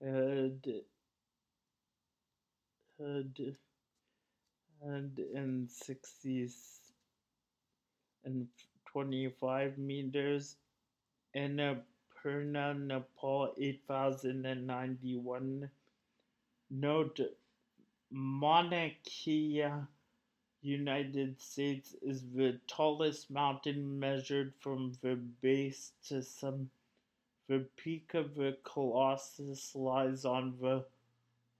and and and in sixties, and 25 meters. And a Annapurna Nepal 8091 note Mauna United States is the tallest mountain measured from the base to some the peak of the Colossus lies on the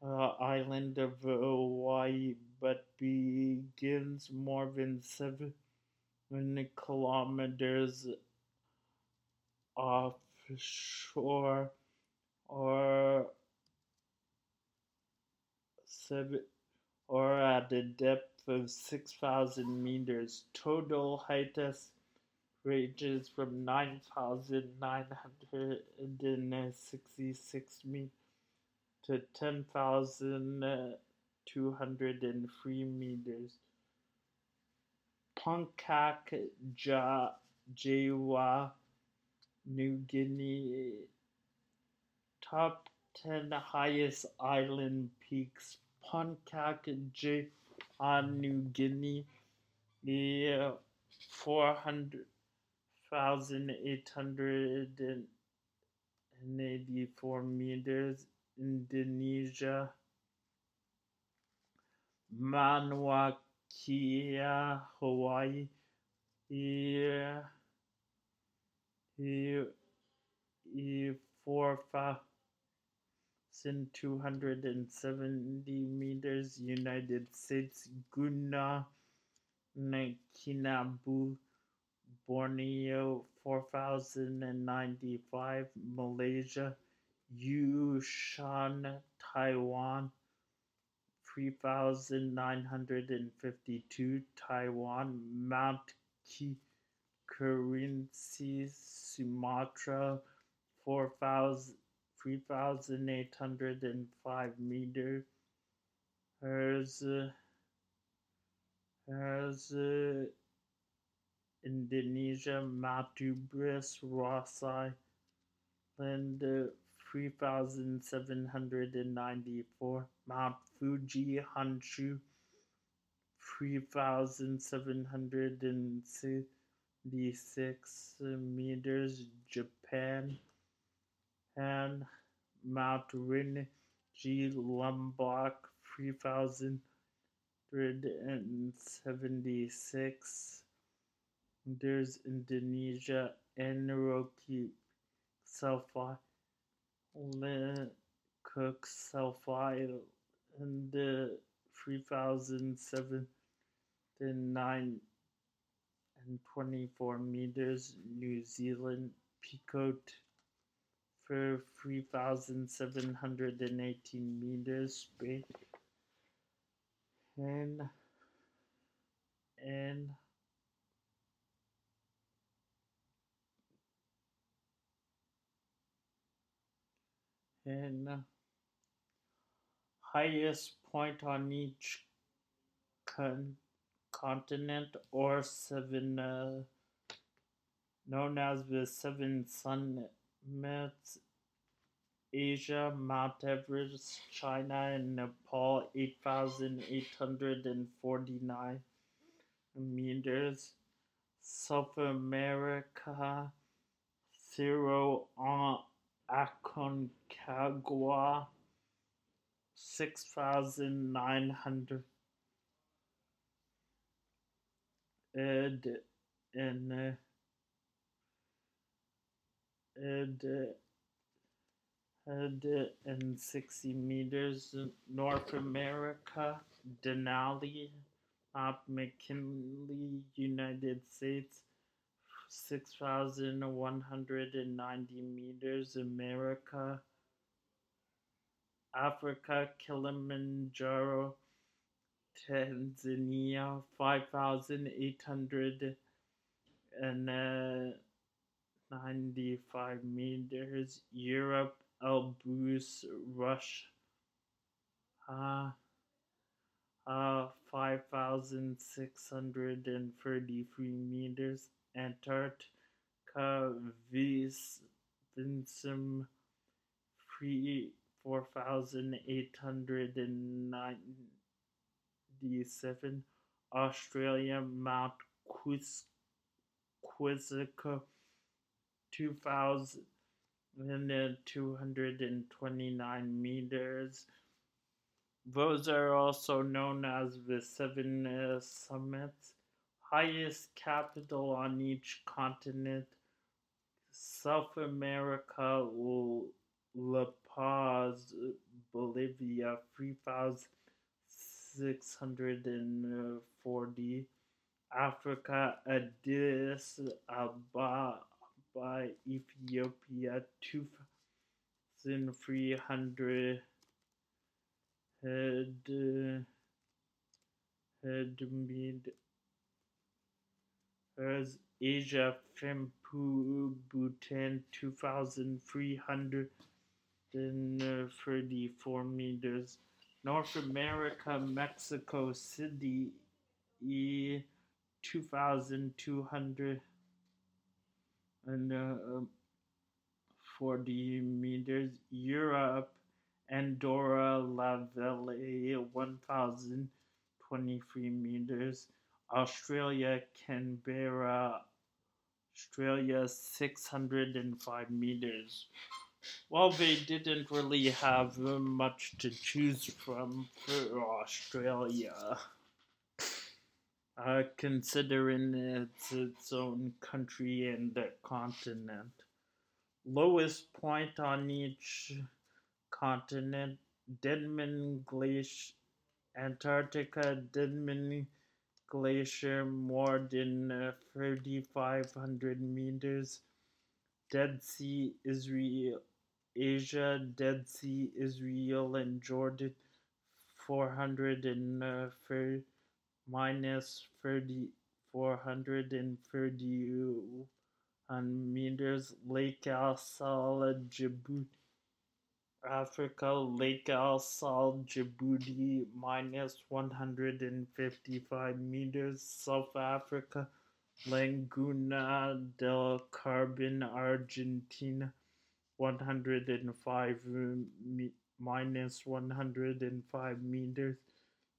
uh, island of Hawaii, but begins more than seven kilometers offshore or seven or at a depth of 6,000 meters. Total height ranges from 9,966 meters to 10,203 meters. Puncak ja, Jaya, New Guinea. Top 10 highest island peaks. Puncak Jaya, New Guinea. Eh, four hundred thousand eight hundred and eighty-four meters. Indonesia, Mauna Kea, Hawaii, here, here, four thousand two hundred and seventy meters. United States, Guna, Kinabalu, Borneo, four thousand and ninety-five. Malaysia, Yushan, Taiwan, three thousand nine hundred and fifty-two. Taiwan, Mount Sumatra, thousand eight hundred and five meters. Hers, hers, Indonesia, Matubris, Ross Island, three thousand seven hundred and ninety-four. Mount Fuji, Honshu, three thousand seven hundred and sixty-six meters. Japan, and Mount Rigi, Lombok, three thousand and seventy-six. There's Indonesia, Enroki, Selfie, Cook, Selfie, and the three thousand seven nine and twenty-four meters. New Zealand, Peacoat, for three thousand seven hundred and eighteen meters. Spain, and and and highest point on each con- continent or seven uh, known as the seven summits asia mount everest china and nepal 8849 meters south america zero on Aconcagua, six thousand nine hundred and and and uh, and, uh, and sixty meters. North America, Denali, Mount McKinley, United States, six thousand one hundred and ninety meters. America, Africa, Kilimanjaro, Tanzania, five thousand eight hundred and uh, ninety-five meters. Europe, Elbrus, Russia. Uh, uh, 5,633 meters. Antarctica, Vis, Vincem, three, 4,897. Australia, Mount Quizzica, 2,229 meters. Those are also known as the seven uh, summits. Highest capital on each continent. South America, La Paz, Bolivia, 3,640. Africa, Addis Ababa, Ethiopia, 2,300 head, head mid as Asia Fempu Bhutan 2,334 meters North America Mexico City 2,200 and uh, 40 meters Europe Andorra La Vella 1023 meters. Australia, Canberra, Australia, 605 meters. Well, they didn't really have much to choose from for Australia. Uh, considering it's its own country and continent. Lowest point on each continent, Denman Glacier, Antarctica, Denman Glacier, more than uh, 3,500 meters. Dead Sea, Israel, Asia, Dead Sea, Israel, and Jordan, 430 minus 30, 430 meters. Lake Assal, Djibouti, Africa, Lake Assal, Djibouti, minus 155 meters. South Africa, Laguna del Carbon, Argentina, 105 minus 105 meters.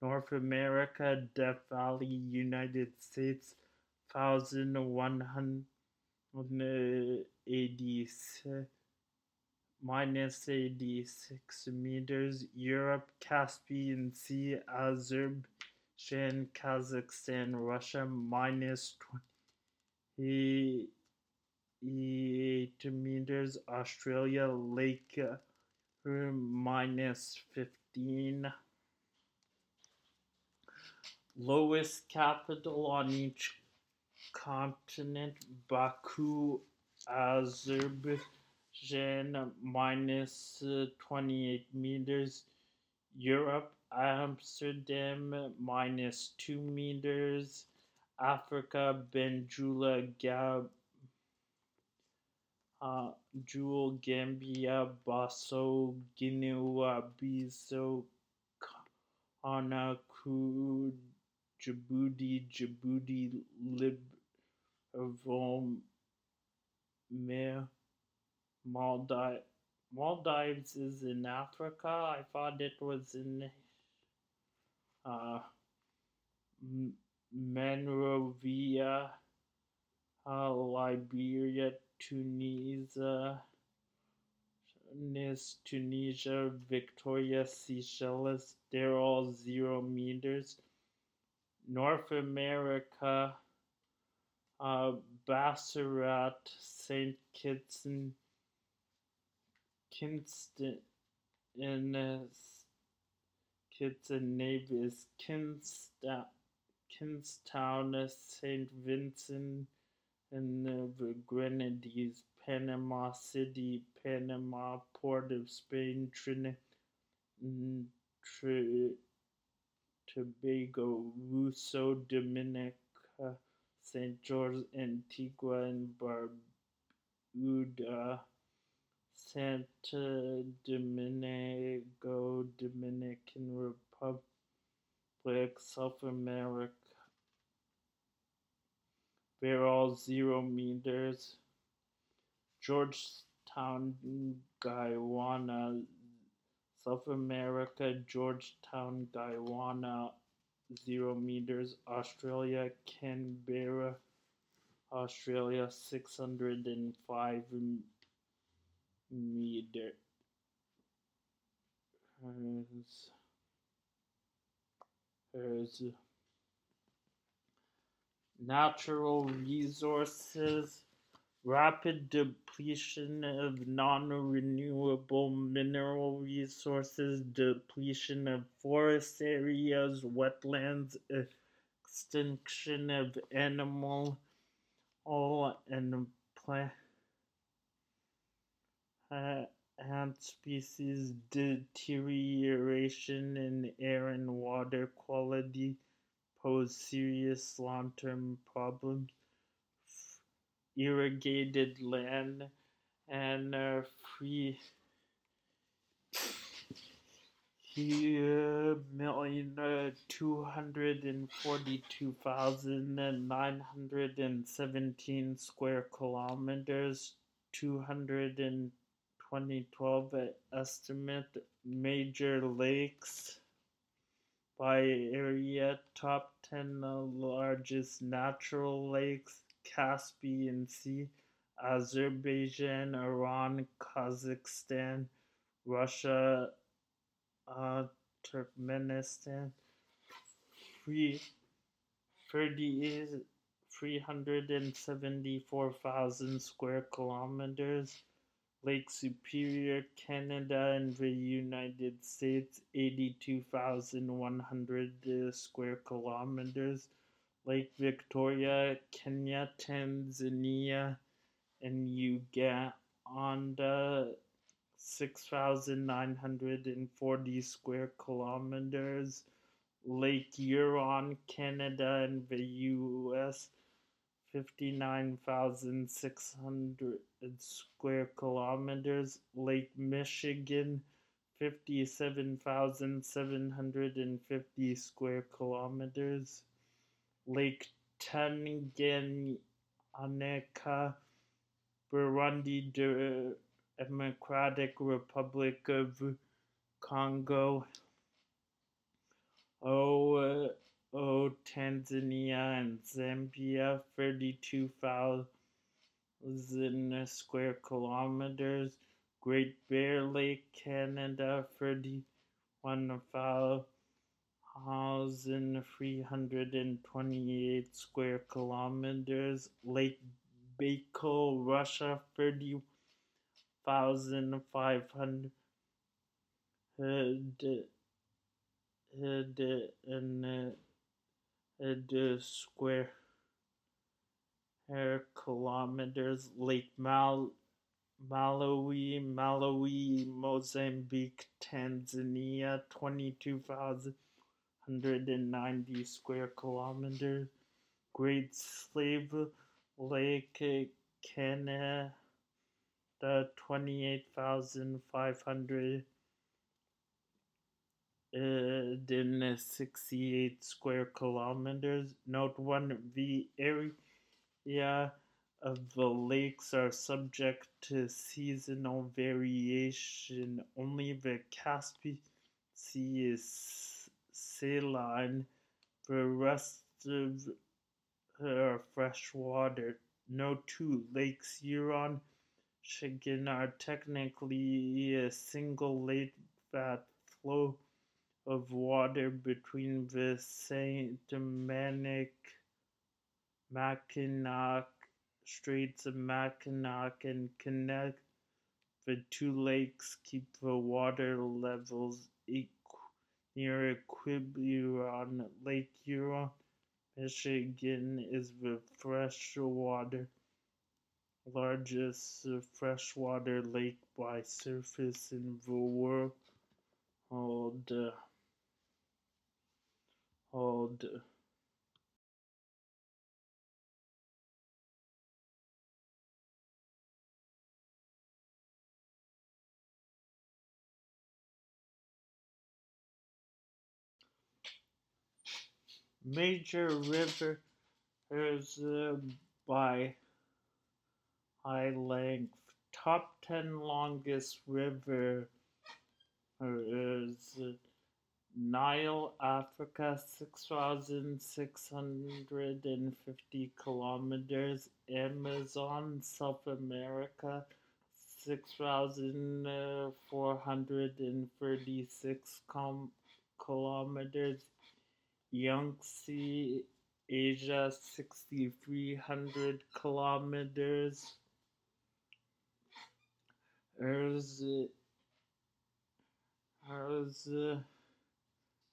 North America, Death Valley, United States, 1186 minus 86 meters. Europe, Caspian Sea, Azerbaijan, Kazakhstan, Russia, minus 28 meters. Australia, Lake, minus 15 lowest capital on each continent Baku, Azerbaijan, minus, uh, 28 meters. Europe, Amsterdam, minus 2 meters. Africa, Benjula, Gab, uh, Jewel, Gambia, Basso, Guinea, Bissau, Conakry, Djibouti, Djibouti, Libreville, Mer, Maldives. Maldives is in Africa. I thought it was in uh, Monrovia, uh, Liberia, Tunisia, Tunisia, Victoria, Seychelles. They're all zero meters. North America, uh, Bassarat, St. Kitts and Kinston, Nevis, Kinstown, Kingstown, St. Vincent, and the Grenadines, Panama City, Panama, Port of Spain, Trinidad, Tobago, Roseau, Dominica, Saint George, Antigua and Barbuda, Santa Domingo, Dominican Republic, South America. They're all zero meters. Georgetown, Guyana, South America, Georgetown, Guyana, 0 meters. Australia, Canberra, Australia, 605 meters. There's natural resources. Rapid depletion of non-renewable mineral resources, depletion of forest areas, wetlands, extinction of animal all and plant and species, deterioration in air and water quality pose serious long-term problems. Irrigated land and uh, free million uh, two hundred and forty two thousand nine hundred and seventeen square kilometers, two hundred and twenty twelve estimate major lakes by area, top 10 largest natural lakes, Caspian Sea, Azerbaijan, Iran, Kazakhstan, Russia, uh, Turkmenistan, three, 30, 374,000 square kilometers. Lake Superior, Canada, and the United States, 82,100 uh, square kilometers. Lake Victoria, Kenya, Tanzania, and Uganda, 6,940 square kilometers. Lake Huron, Canada, and the US, 59,600 square kilometers. Lake Michigan, 57,750 square kilometers. Lake Tanganyika, Burundi, Democratic Republic of Congo, O, O Tanzania and Zambia, 32,000 square kilometers. Great Bear Lake, Canada, 31,328 square kilometers. Lake Baikal, Russia, 30,500 and uh, square kilometers. Lake Mal Malawi, Malawi, Mozambique, Tanzania, 22,190 square kilometers. Great Slave Lake, Canada, 28,500 uh, then 68 square kilometers. Note 1 the area of the lakes are subject to seasonal variation. Only the Caspian Sea is saline. The rest of are freshwater. Note 2 Lakes Huron, Michigan are technically a single lake that flow of water between the Saint Dominic Mackinac Straits of Mackinac and connect the two lakes keep the water levels equ- near equilibrium. Lake Huron, Michigan is the freshwater largest freshwater lake by surface in the world. Uh, hold. Major rivers uh, by high length. Top 10 longest river is Nile, Africa, 6,650 kilometers. Amazon, South America, 6,436 com- kilometers. Yangtze, Asia, 6,300 kilometers. There's, there's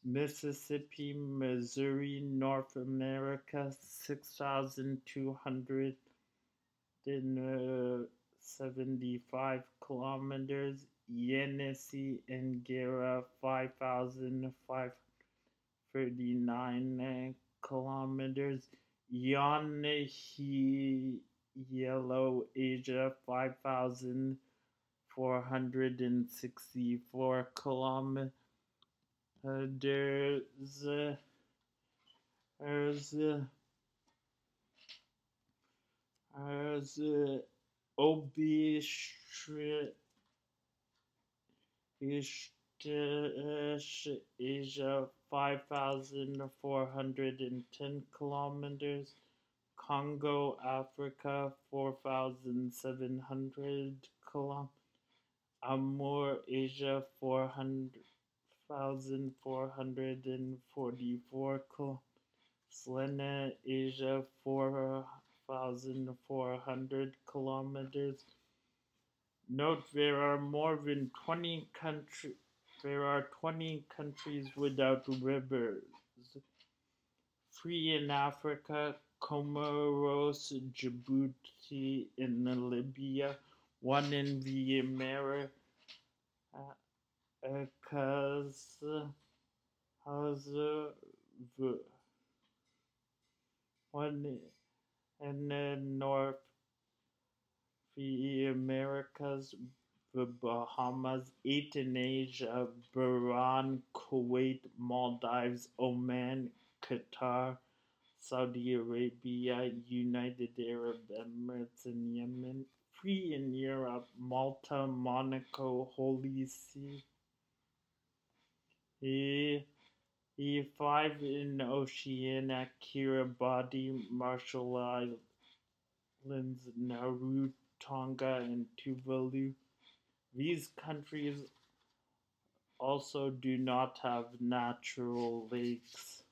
Mississippi, Missouri, North America, 6,275 uh, kilometers. Yenisei Angara, 5,539 uh, kilometers. Yonhi, Yellow Asia, 5,464 kilometers. Uh, there's uh, there's uh, there's uh, Obi Shri- Asia 5,410 kilometers, Congo, Africa 4,700 kilometers, Amur, Asia 4,444 kilometers, Selena, Asia 4,400 kilometers. Note there are more than 20 countries there are 20 countries without rivers. Three in Africa, Comoros, Djibouti, and Libya. One in the Americas, one uh, in the North, the Americas, the Bahamas, eight in Asia, Bahrain, Kuwait, Maldives, Oman, Qatar, Saudi Arabia, United Arab Emirates, and Yemen, three in Europe, Malta, Monaco, Holy See, e, E5 in Oceania, Kiribati, Marshall Islands, Nauru, Tonga, and Tuvalu. These countries also do not have natural lakes.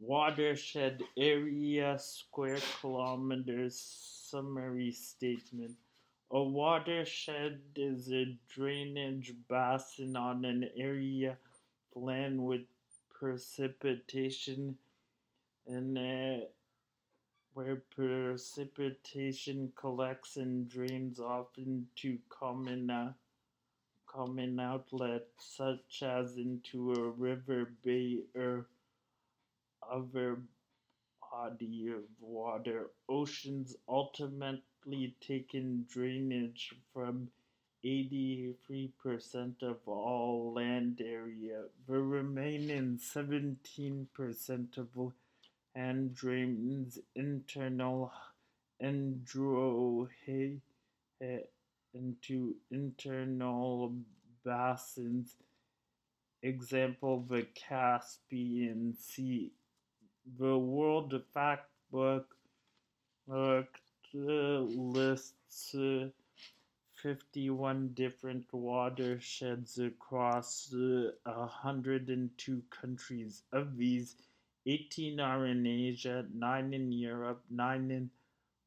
Watershed area square kilometers summary statement. A watershed is a drainage basin on an area of land with precipitation and where precipitation collects and drains off into common, uh, common outlets, such as into a river, bay, or other body of water. Oceans ultimately take in drainage from 83% of all land area. The remaining 17% of land drains internal into internal basins. Example the Caspian Sea. The World Factbook uh, lists uh, 51 different watersheds across uh, 102 countries. Of these, 18 are in Asia, 9 in Europe, 9 in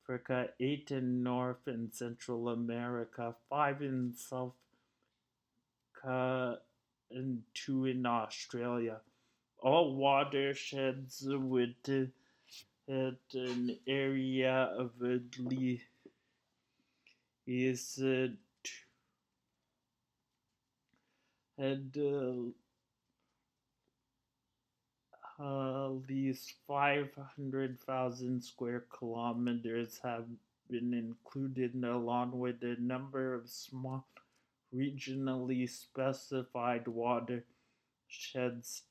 Africa, 8 in North and Central America, 5 in South America, and 2 in Australia. All watersheds with an area of at least uh, and uh, uh, these 500,000 square kilometers have been included along with a number of small regionally specified watersheds.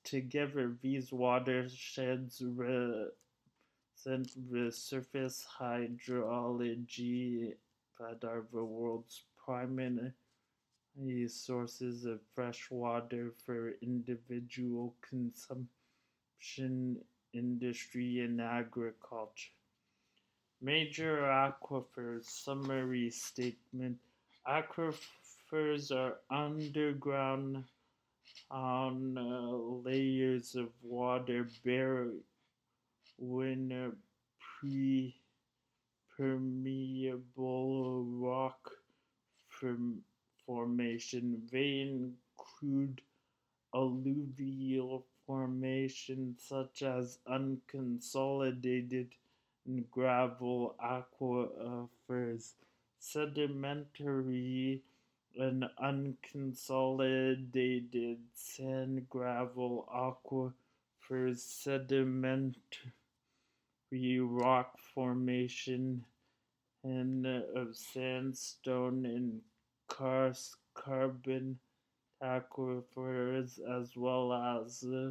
Together, these watersheds represent the surface hydrology are the world's primary sources of fresh water for individual consumption industry and agriculture. Major aquifers summary statement aquifers are underground on uh, layers of water buried when a pre permeable rock form- formation. vein crude alluvial formations such as unconsolidated gravel aquifers, sedimentary and unconsolidated sand gravel aquifers, sedimentary rock formation, and of sandstone and karst carbon aquifers as well as uh,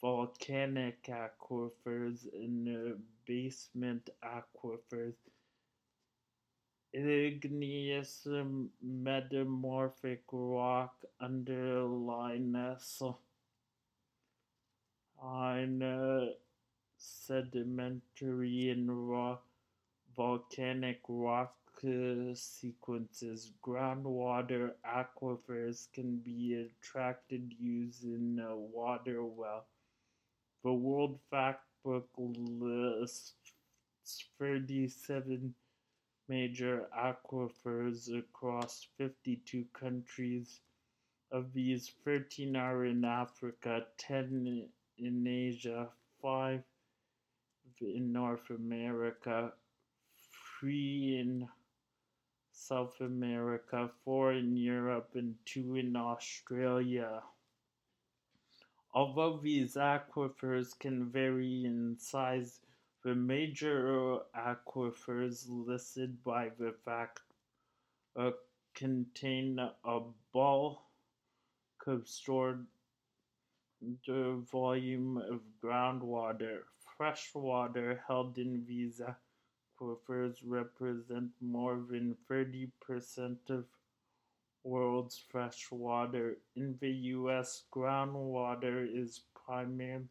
volcanic aquifers and uh, basement aquifers. igneous metamorphic rock underlies on sedimentary and raw volcanic rock uh, sequences. Groundwater aquifers can be attracted using a water well. The World Factbook lists 37 major aquifers across 52 countries. Of these, 13 are in Africa, 10 in Asia, 5 in North America, 3 in South America, 4 in Europe, and 2 in Australia. Although these aquifers can vary in size, the major aquifers listed by the fact uh, contain a bulk of stored the volume of groundwater. Fresh water held in these aquifers represent more than 30% of world's fresh water. In the US, groundwater is primarily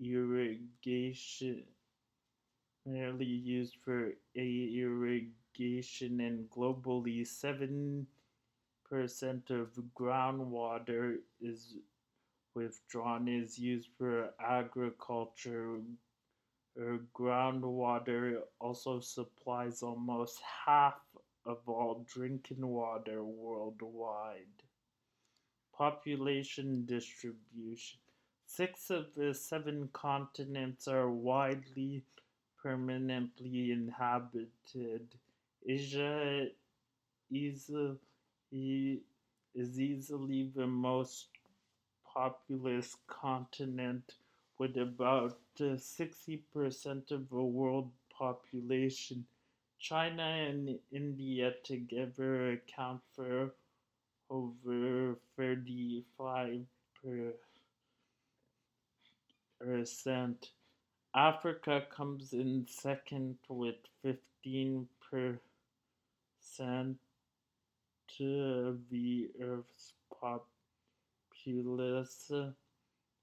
irrigation primarily used for irrigation and globally 7% of groundwater is withdrawn is used for agriculture. Uh, groundwater also supplies almost half of all drinking water worldwide. Population distribution. Six of the seven continents are widely permanently inhabited. Asia easily, is easily the most populous continent with about uh, 60% of the world population. China and India together account for over 35 percent. Africa comes in second with 15 percent of the Earth's populace.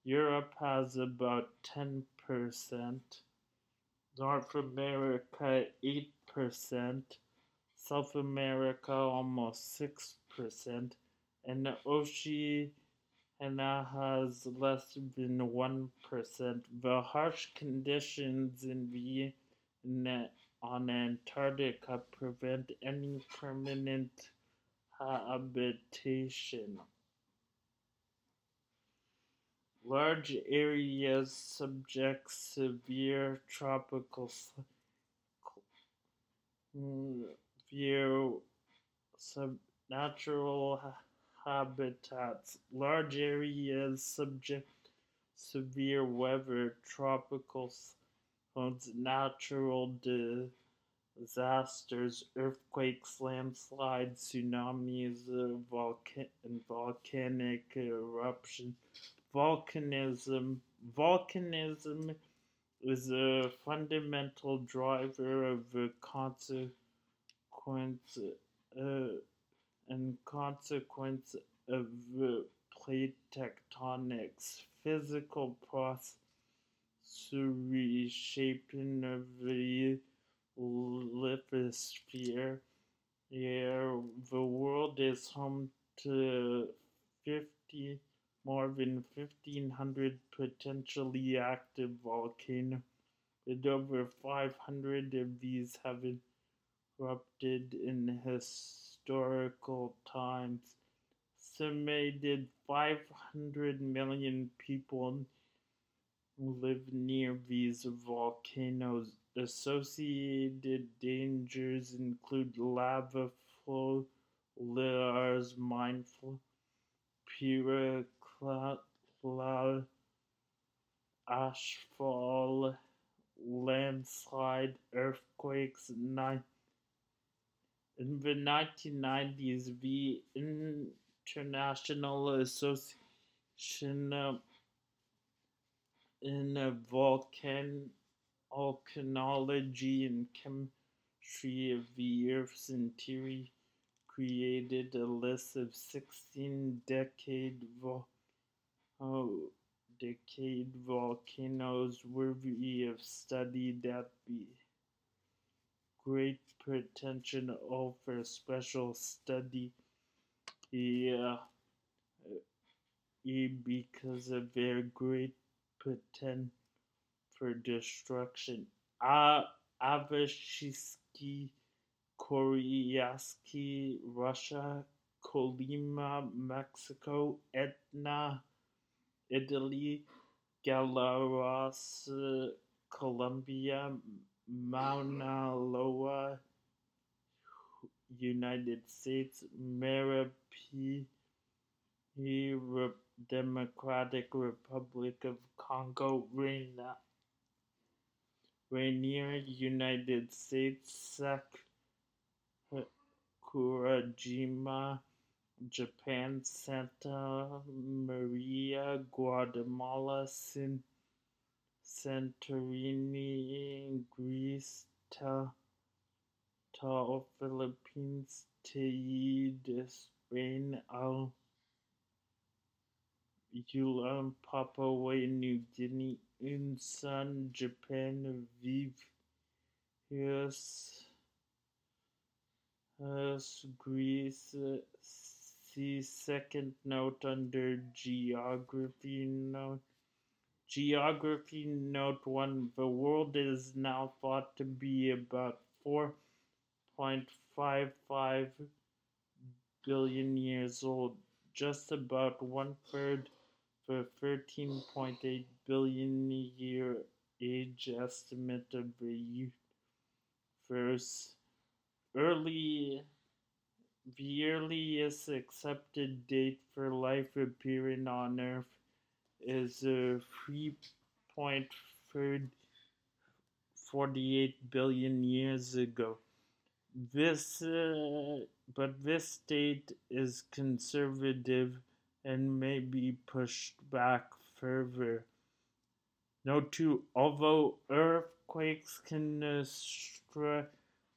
Europe has about 10 percent. North America 8%, South America almost 6%, and Oceania has less than 1%. The harsh conditions in the on Antarctica prevent any permanent habitation. Large areas subject severe tropical view natural habitats. Large areas subject severe weather, tropical cyclones, natural disasters, earthquakes, landslides, tsunamis, and volcanic eruption. Volcanism. Volcanism is a fundamental driver of the consequence uh, and consequence of plate tectonics, physical process reshaping of the lithosphere. Yeah, the world is home to 50 more than 1,500 potentially active volcanoes, with over 500 of these having erupted in historical times. Estimated 500 million people live near these volcanoes. Associated dangers include lava flow, Lars mindful, pure cloud, ashfall, landslide, earthquakes. In the 1990s, the International Association in Volcanology and chemistry of the Earth's interior created a list of 16 decade decade volcanoes worthy of study that be great potential for special study yeah, because of their great potential for destruction. Uh, Avashsky, Koryaksky, Russia, Colima, Mexico, Etna, Italy, Galeras, Colombia, Mauna Loa, United States, Merapi, Democratic Republic of Congo, Reina, Rainier, United States, Sakurajima, Japan, Santa Maria, Guatemala, Sin, Santorini, Greece, Ta, Ta, Philippines, Tahiti, Spain, Al, Yulan, Papua New Guinea, Unzen, Japan, Viv, Yes, yes, Greece. See second note under geography note. Geography note 1 The world is now thought to be about 4.55 billion years old, just about one third the 13.8 billion year age estimate of the universe. Early the earliest accepted date for life appearing on Earth is uh, 3.48 billion years ago. This, uh, but this date is conservative and may be pushed back further. Note 2 Although earthquakes can uh, strike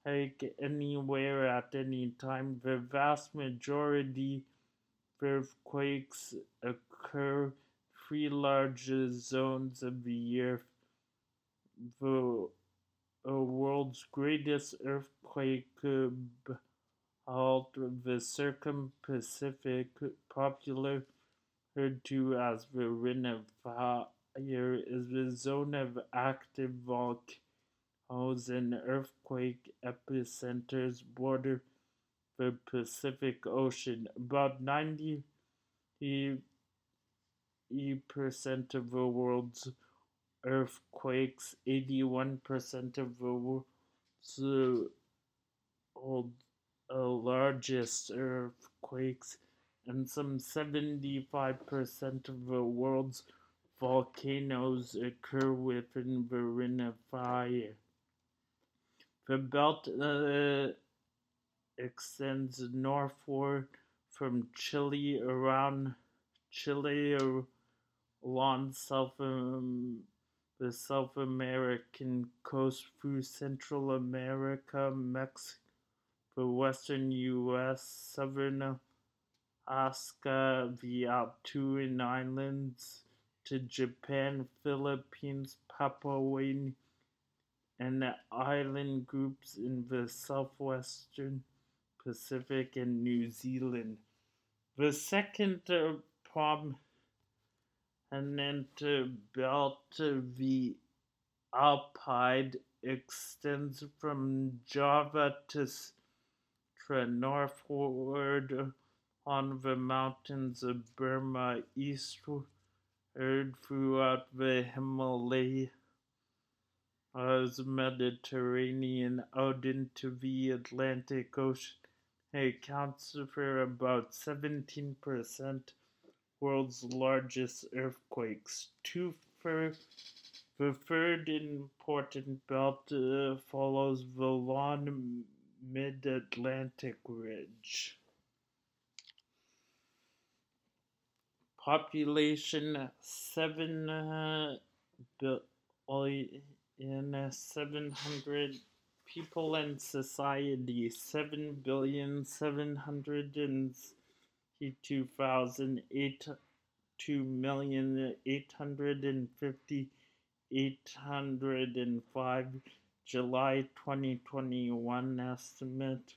anywhere at any time, the vast majority of earthquakes occur three large zones of the earth. The world's greatest earthquake uh, belt, the Circum-Pacific, popular to as the Ring of Fire, is the zone of active volcanoes and earthquake epicenters border the Pacific Ocean. About 90 percent of the world's earthquakes, 81% of the world's uh, largest earthquakes, and some 75% of the world's volcanoes occur within the Ring of Fire. The belt uh, extends northward from Chile around Chile along South um, the South American coast through Central America, Mexico, the western U.S., southern Alaska, the Alpine Islands, to Japan, Philippines, Papua and the island groups in the southwestern Pacific and New Zealand. The second uh, prominent belt of the Alpide extends from Java to northward on the mountains of Burma eastward throughout the Himalayas, Mediterranean out into the Atlantic Ocean. Accounts for about 17% world's largest earthquakes. Two for the third important belt uh, follows the long mid-Atlantic ridge. Population seven billion seven hundred People and society seven billion seven hundred and two thousand eight two million eight hundred and fifty eight hundred and five July twenty twenty one estimate.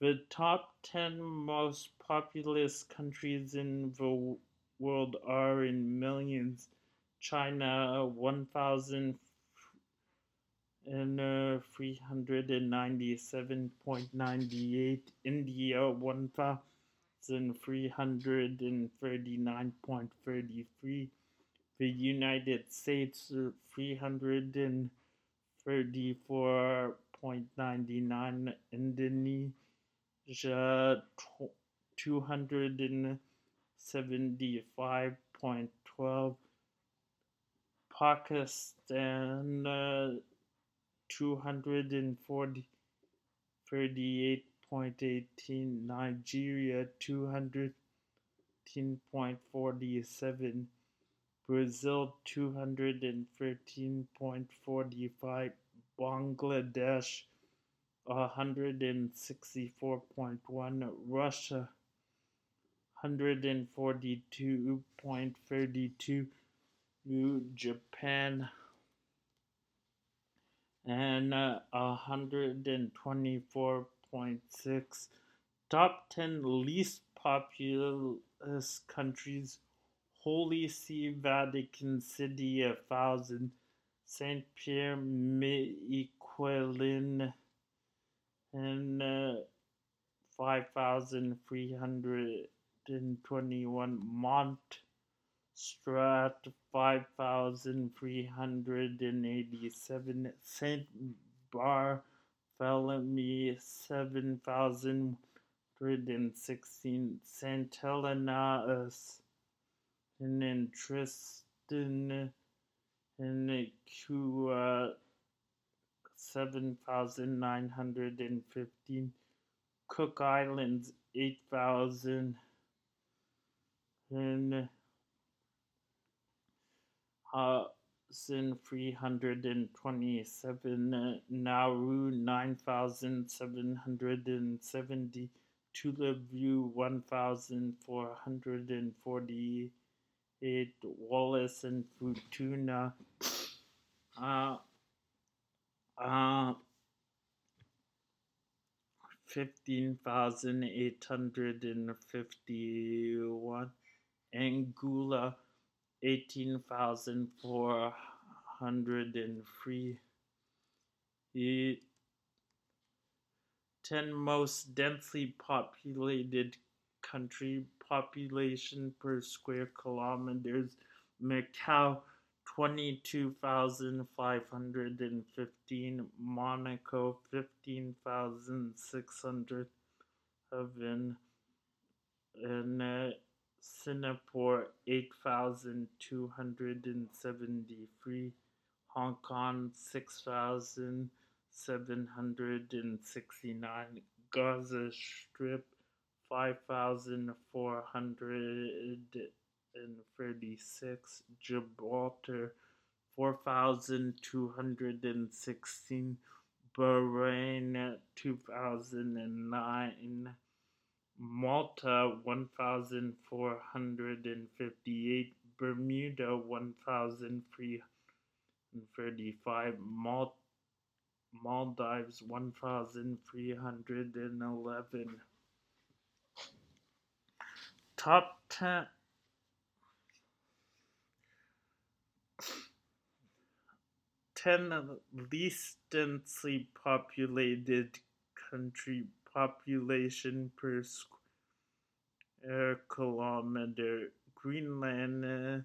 The top 10 most populous countries in the world are in millions. China, 1,397.98. India, 1,339.33. The United States, 334.99. Indonesia, two hundred and seventy five point twelve Pakistan uh, two hundred and forty thirty eight point eighteen Nigeria two hundred point forty seven Brazil two hundred and thirteen point forty five Bangladesh 164.1 Russia 142.32 Japan and uh, 124.6 top 10 least populous countries. Holy See Vatican City a thousand. Saint Pierre Miquelon and uh, 5,321 Montserrat 5,387 Saint Bartholomew 7,116 Saint Helena and Tristan and Q uh, seven thousand nine hundred and fifteen. Cook Islands eight thousand and three hundred and twenty-seven. Nauru nine thousand seven hundred and seventy. Tullabee one thousand four hundred and forty-eight. Wallis and Futuna. Uh, uh, 15,851. Anguilla, 18,403. The 10 most densely populated country population per square kilometers. Macau, 22,515 Monaco 15,600 Heaven and uh, Singapore 8,273 Hong Kong 6,769 Gaza Strip five thousand four hundred and thirty six, Gibraltar four thousand two hundred and sixteen, Bahrain two thousand and nine, Malta one thousand four hundred and fifty-eight, Bermuda one thousand three hundred thirty-five, Mal- Maldives one thousand three hundred and eleven. Top ten. 10 least densely populated country population per square kilometer. Greenland, uh,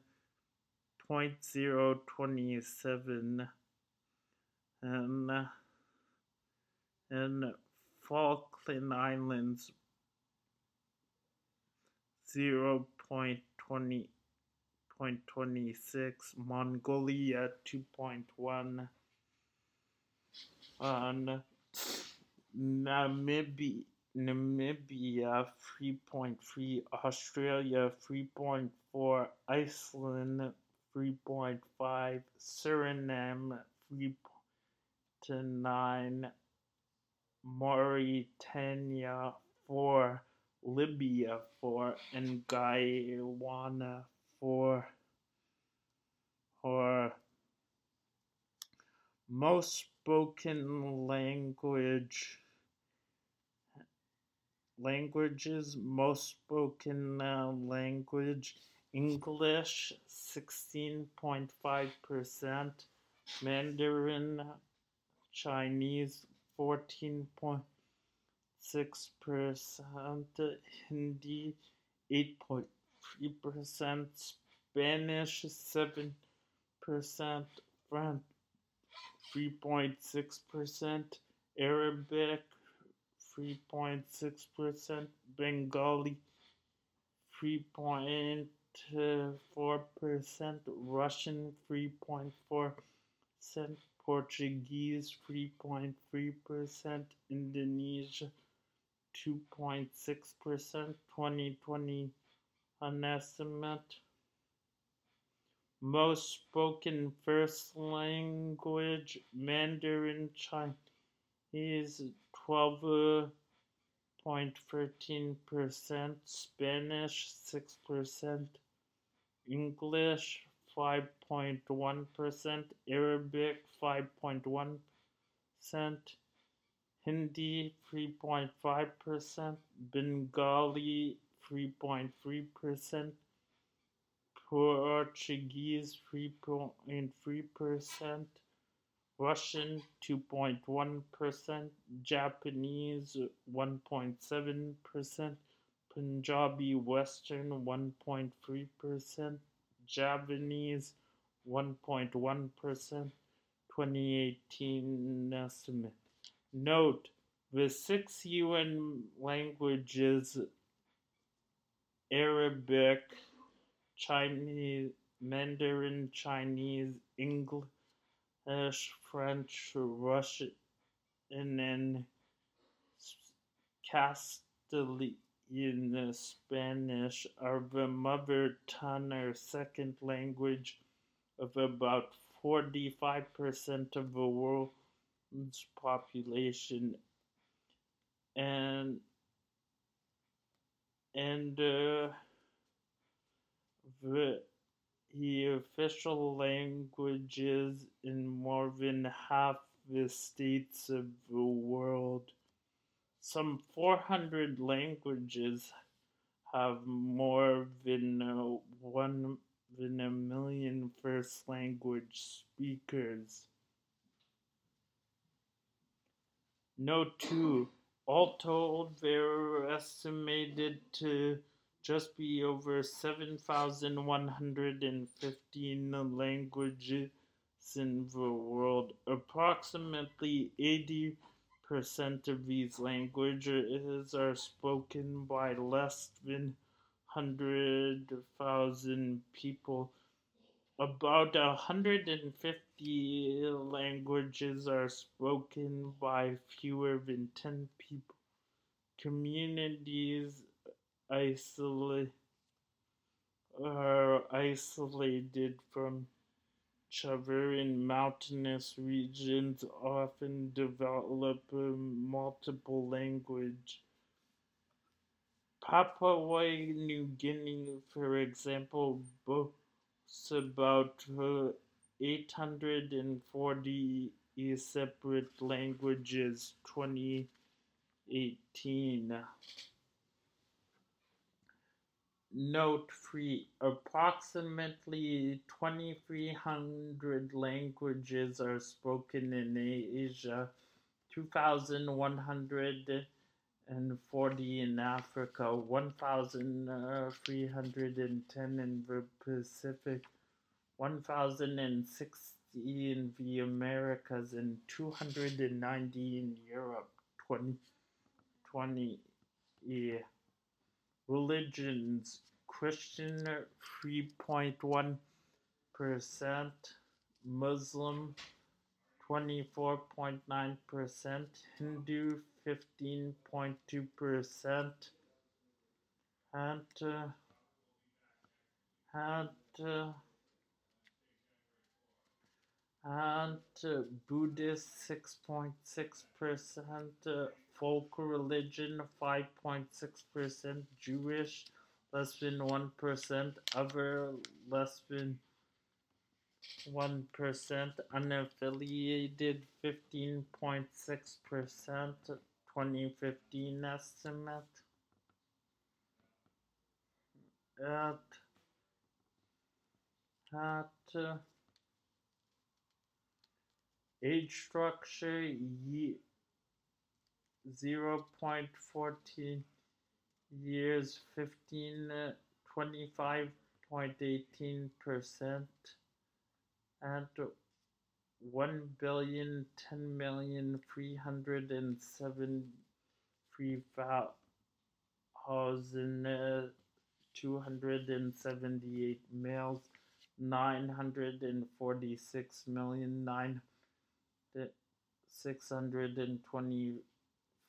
0.027 and, uh, and Falkland Islands 0.20 2.26, Mongolia 2.1, and Namibia, Namibia 3.3, Australia 3.4, Iceland 3.5, Suriname to 9, Mauritania 4, Libya 4, and Guyana 4. Or most spoken language languages most spoken uh, language english 16.5% mandarin chinese 14.6% hindi 8.3% spanish 7% french 3.6%, Arabic 3.6%, Bengali 3.4%, Russian 3.4%, Portuguese 3.3%, Indonesia 2.6%, 2020 an estimate. Most spoken first language Mandarin Chinese 12.13%, Spanish 6%, English 5.1%, Arabic 5.1%, Hindi 3.5%, Bengali 3.3%, Portuguese 3.3%, Russian 2.1%, Japanese 1.7%, Punjabi Western 1.3%, Javanese 1.1%, 2018 estimate. Note, the six UN languages Arabic, Chinese, Mandarin Chinese, English, French, Russian, and then Castilian Spanish are the mother tongue or second language of about 45% of the world's population. And and uh, the, the official languages in more than half the states of the world. Some 400 languages have more than uh, one than a million first language speakers. Note 2. All told, they're estimated to just be over 7,115 languages in the world. Approximately 80% of these languages are spoken by less than 100,000 people. About 150 languages are spoken by fewer than 10 people. Communities isolate are isolated from each mountainous regions often develop a multiple language. Papua New Guinea, for example, boasts about uh, 840 separate languages 2018. Note 3 Approximately 2,300 languages are spoken in Asia, 2,140 in Africa, 1,310 in the Pacific, 1,060 in the Americas, and 290 in Europe. 2020. Yeah religions Christian 3.1%, Muslim 24.9%, Hindu 15.2%, and uh, and uh, and uh, Buddhist 6.6%, folk religion five point six percent, Jewish less than one percent, other less than one percent, unaffiliated fifteen point six percent, twenty fifteen estimate. At at uh, age structure ye- 0.14 years 15 uh, 25.18 percent and one billion ten million three hundred and seven three thousand uh, two hundred and seventy eight males nine hundred and forty six million nine six hundred and twenty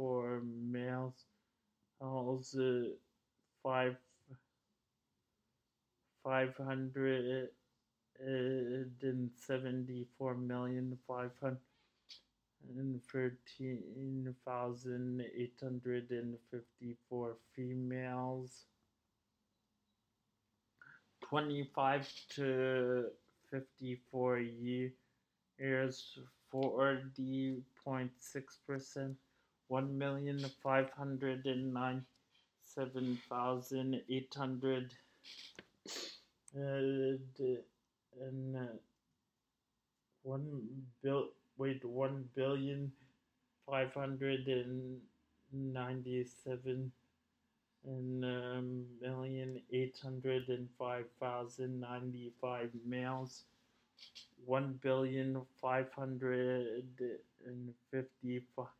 for males. Also five five hundred uh, and seventy four million five hundred and thirteen thousand eight hundred and fifty four females. Twenty five to fifty four years forty point six percent. 40.6%, 1,597,800 uh, and uh, one bill wait one billion five hundred and ninety seven and um, million eight hundred and five thousand ninety five males, one billion five hundred and fifty thousand fem-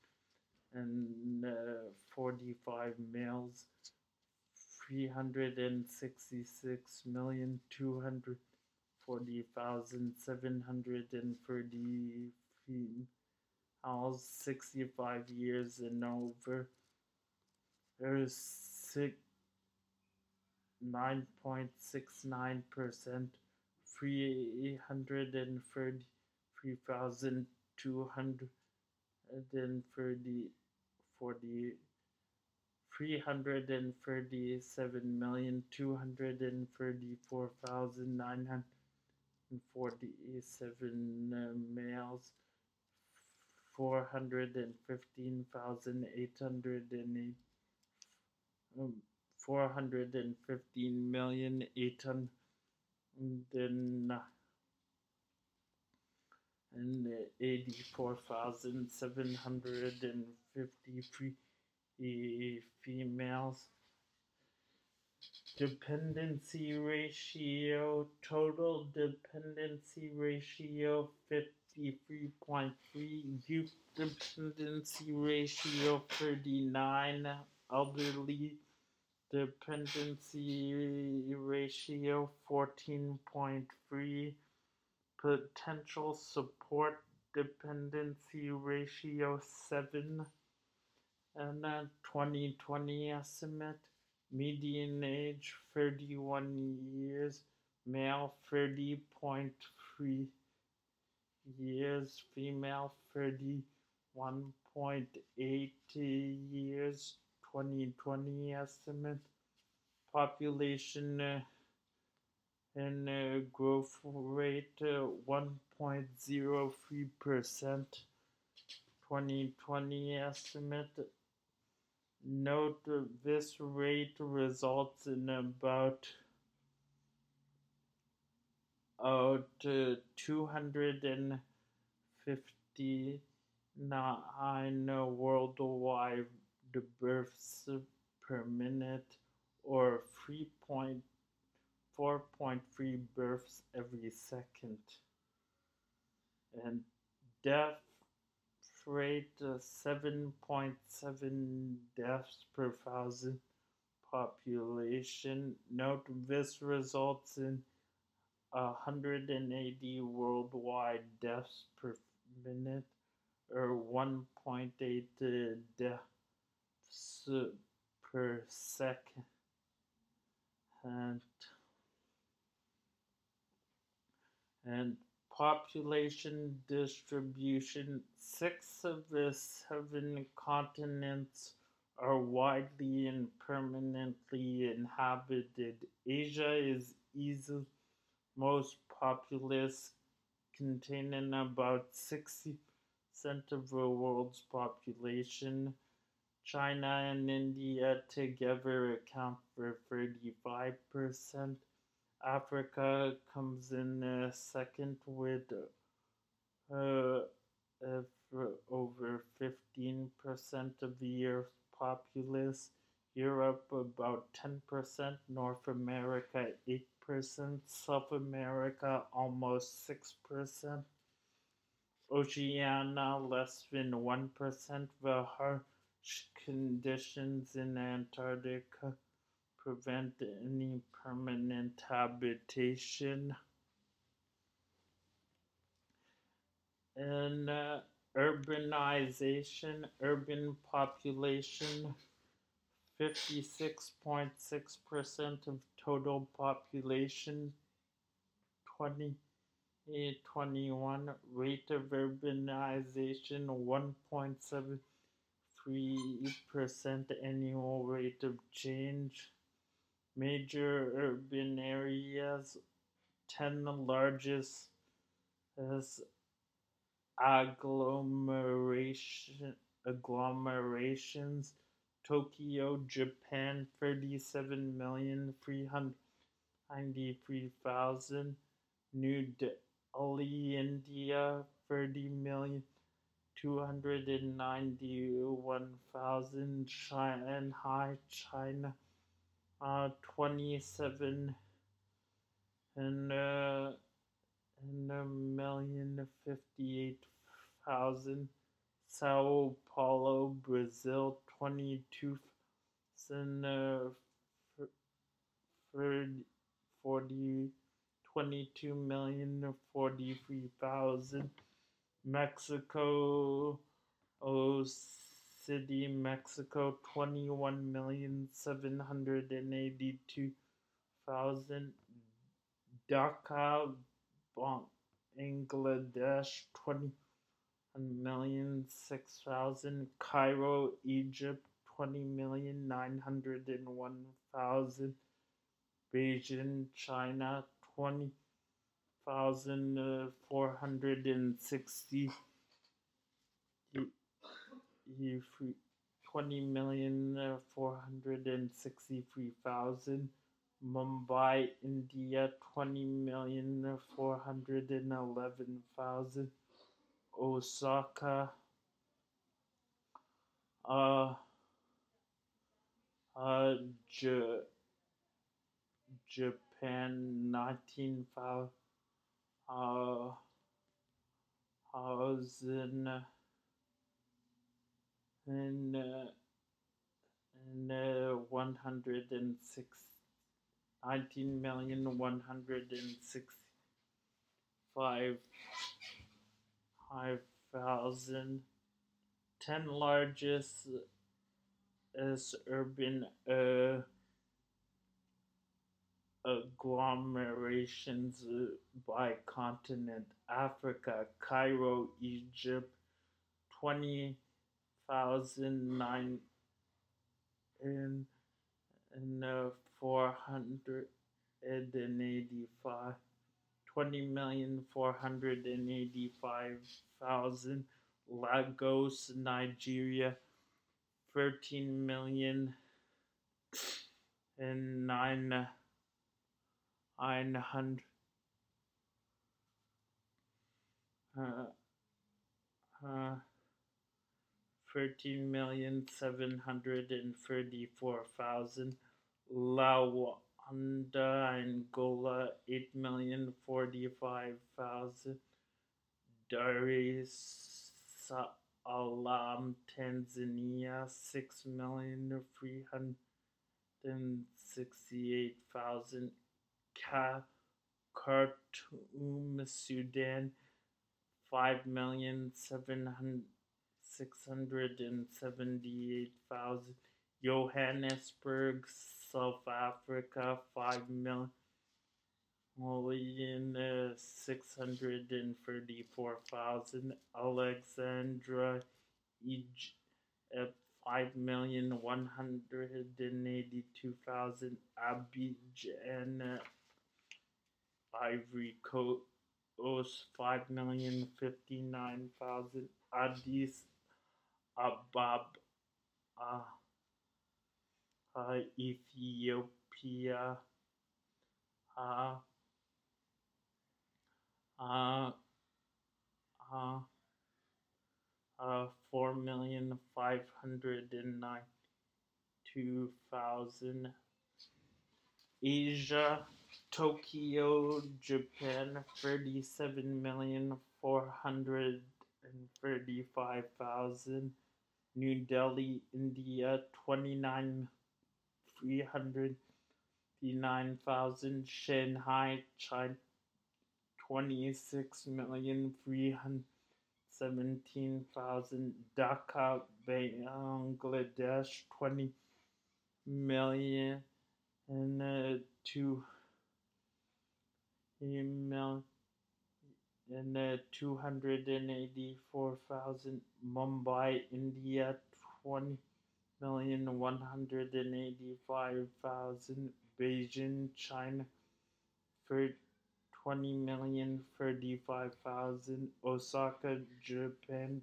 uh, 9.23 351,094,945 males, 366,240,730 females 65 years and over. There's six, 9.69%, 333,230, 40, 337,234,947 males four hundred and fifteen thousand eight hundred and eight um, four hundred and fifteen million eight hundred and and eighty four thousand seven hundred and fifty three females. Dependency ratio total dependency ratio 53.3 youth dependency ratio 39 elderly dependency ratio 14.3 potential support dependency ratio 7 and a 2020 estimate median age 31 years male 30.3 years, female 31.8 years, 2020 estimate, population uh, and uh, growth rate uh, 1.03 percent. 2020 estimate note this rate results in about out uh, 259 worldwide births per minute or 3.4.3 births every second. And death rate of 7.7 deaths per thousand population. Note this results in 180 worldwide deaths per minute or 1.8 uh, deaths per second. And and population distribution six of the seven continents are widely and permanently inhabited asia is easily most populous containing about 60% of the world's population China and India together account for 35%. Africa comes in uh, second with uh, over 15% of the Earth's populace. Europe about 10%, North America 8%, South America almost 6%, Oceania less than 1%, the harsh conditions in Antarctica prevent any permanent habitation. And uh, urbanization, urban population, 56.6% of total population, 2021 rate of urbanization 1.73% annual rate of change major urban areas, 10 largest agglomeration, agglomerations, Tokyo, Japan, 37,393,000, New Delhi, India, 30,291,000, Shanghai, China, uh, 27 and uh, and a million fifty eight thousand. Sao Paulo, Brazil, twenty two thousand uh, 40, 22 million forty three thousand. Mexico, oh, City, Mexico, twenty-one million seven hundred and eighty-two thousand. Dhaka, Bangladesh, twenty-one million six thousand. Cairo, Egypt, twenty million nine hundred and one thousand. Beijing, China, twenty thousand uh, four hundred and sixty twenty million uh, four hundred and sixty three thousand. Mumbai, India, twenty million uh, four hundred and eleven thousand. Osaka, uh, uh, J- Japan, nineteen thousand. Uh, thousand and uh, and uh, one hundred and six nineteen million one hundred and six five five thousand. Ten largest as urban uh, agglomerations uh, by continent Africa Cairo Egypt 20 thousand nine and uh, four hundred and eighty-five. Twenty million four hundred and eighty-five thousand. Lagos, Nigeria. Thirteen million and nine nine hundred. Uh, uh, thirteen million seven hundred and thirty-four thousand. Luanda, Angola, eight million forty-five thousand. Dar es Salaam, Tanzania, six million three hundred sixty-eight thousand. Khartoum, Sudan, five million seven hundred six hundred and seventy-eight thousand. Johannesburg, South Africa, five million uh, six hundred and thirty-four thousand. Alexandria, Egypt, five million one hundred and eighty-two thousand. Abidjan, uh, Ivory Coast, five million fifty-nine thousand. Addis Uh, Ethiopia, uh, uh, uh, four million five hundred and nine two thousand. Asia, Tokyo, Japan, thirty-seven million four hundred and thirty-five thousand. New Delhi, India, twenty-nine three hundred fifty-nine thousand. Shanghai, China, twenty-six million three hundred seventeen thousand. Dhaka, Bangladesh, twenty million and uh, two million and uh, 284,000 Mumbai, India, 20 million 185,000 Beijing, China, for 20 million 35,000 Osaka, Japan,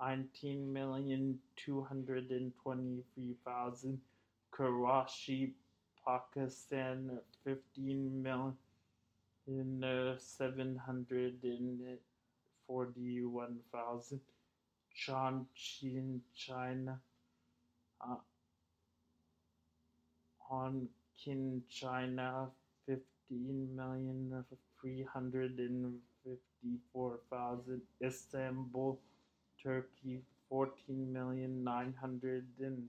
19 million 223,000 Karachi, Pakistan, 15 million in uh, seven hundred and forty-one thousand. Chongqing, China. Uh, Hongqing, China, fifteen million three hundred and fifty-four thousand. Istanbul, Turkey, fourteen million nine hundred and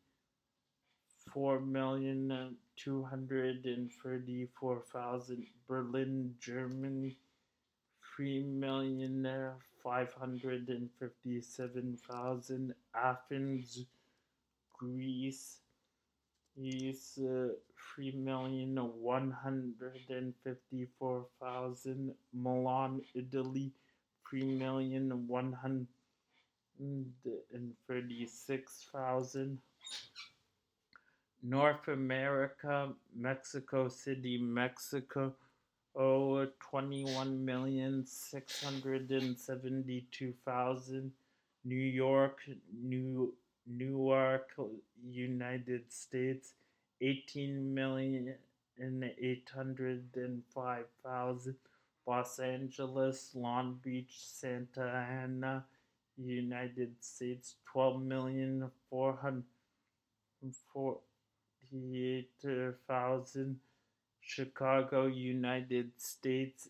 four million two hundred and thirty-four thousand. Berlin, Germany, three million five hundred and fifty-seven thousand. Athens, Greece, is uh, three million one hundred and fifty-four thousand. Milan, Italy, three million one hundred and thirty-six thousand. North America, Mexico City, Mexico, 21,672,000. New York, New Newark, United States, 18,805,000. Los Angeles, Long Beach, Santa Ana, United States, 12,400,000. Theaterhausen, Chicago, United States,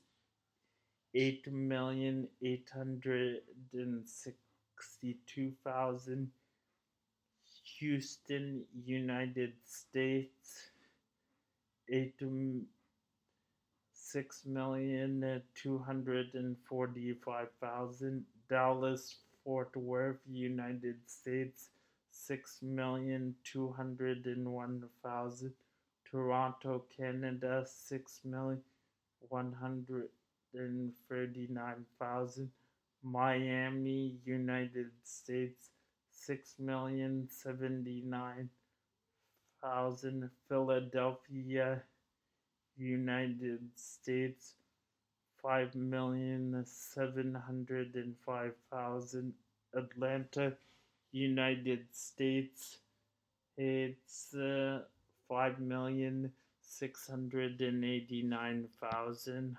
8,862,000. Houston, United States, 8, 6,245,000. Dallas, Fort Worth, United States, six million two hundred and one thousand. Toronto, Canada, six million one hundred and thirty-nine thousand. Miami, United States, six million seventy-nine thousand. Philadelphia, United States, five million seven hundred and five thousand. Atlanta, United States, it's uh, five million six hundred and eighty-nine thousand.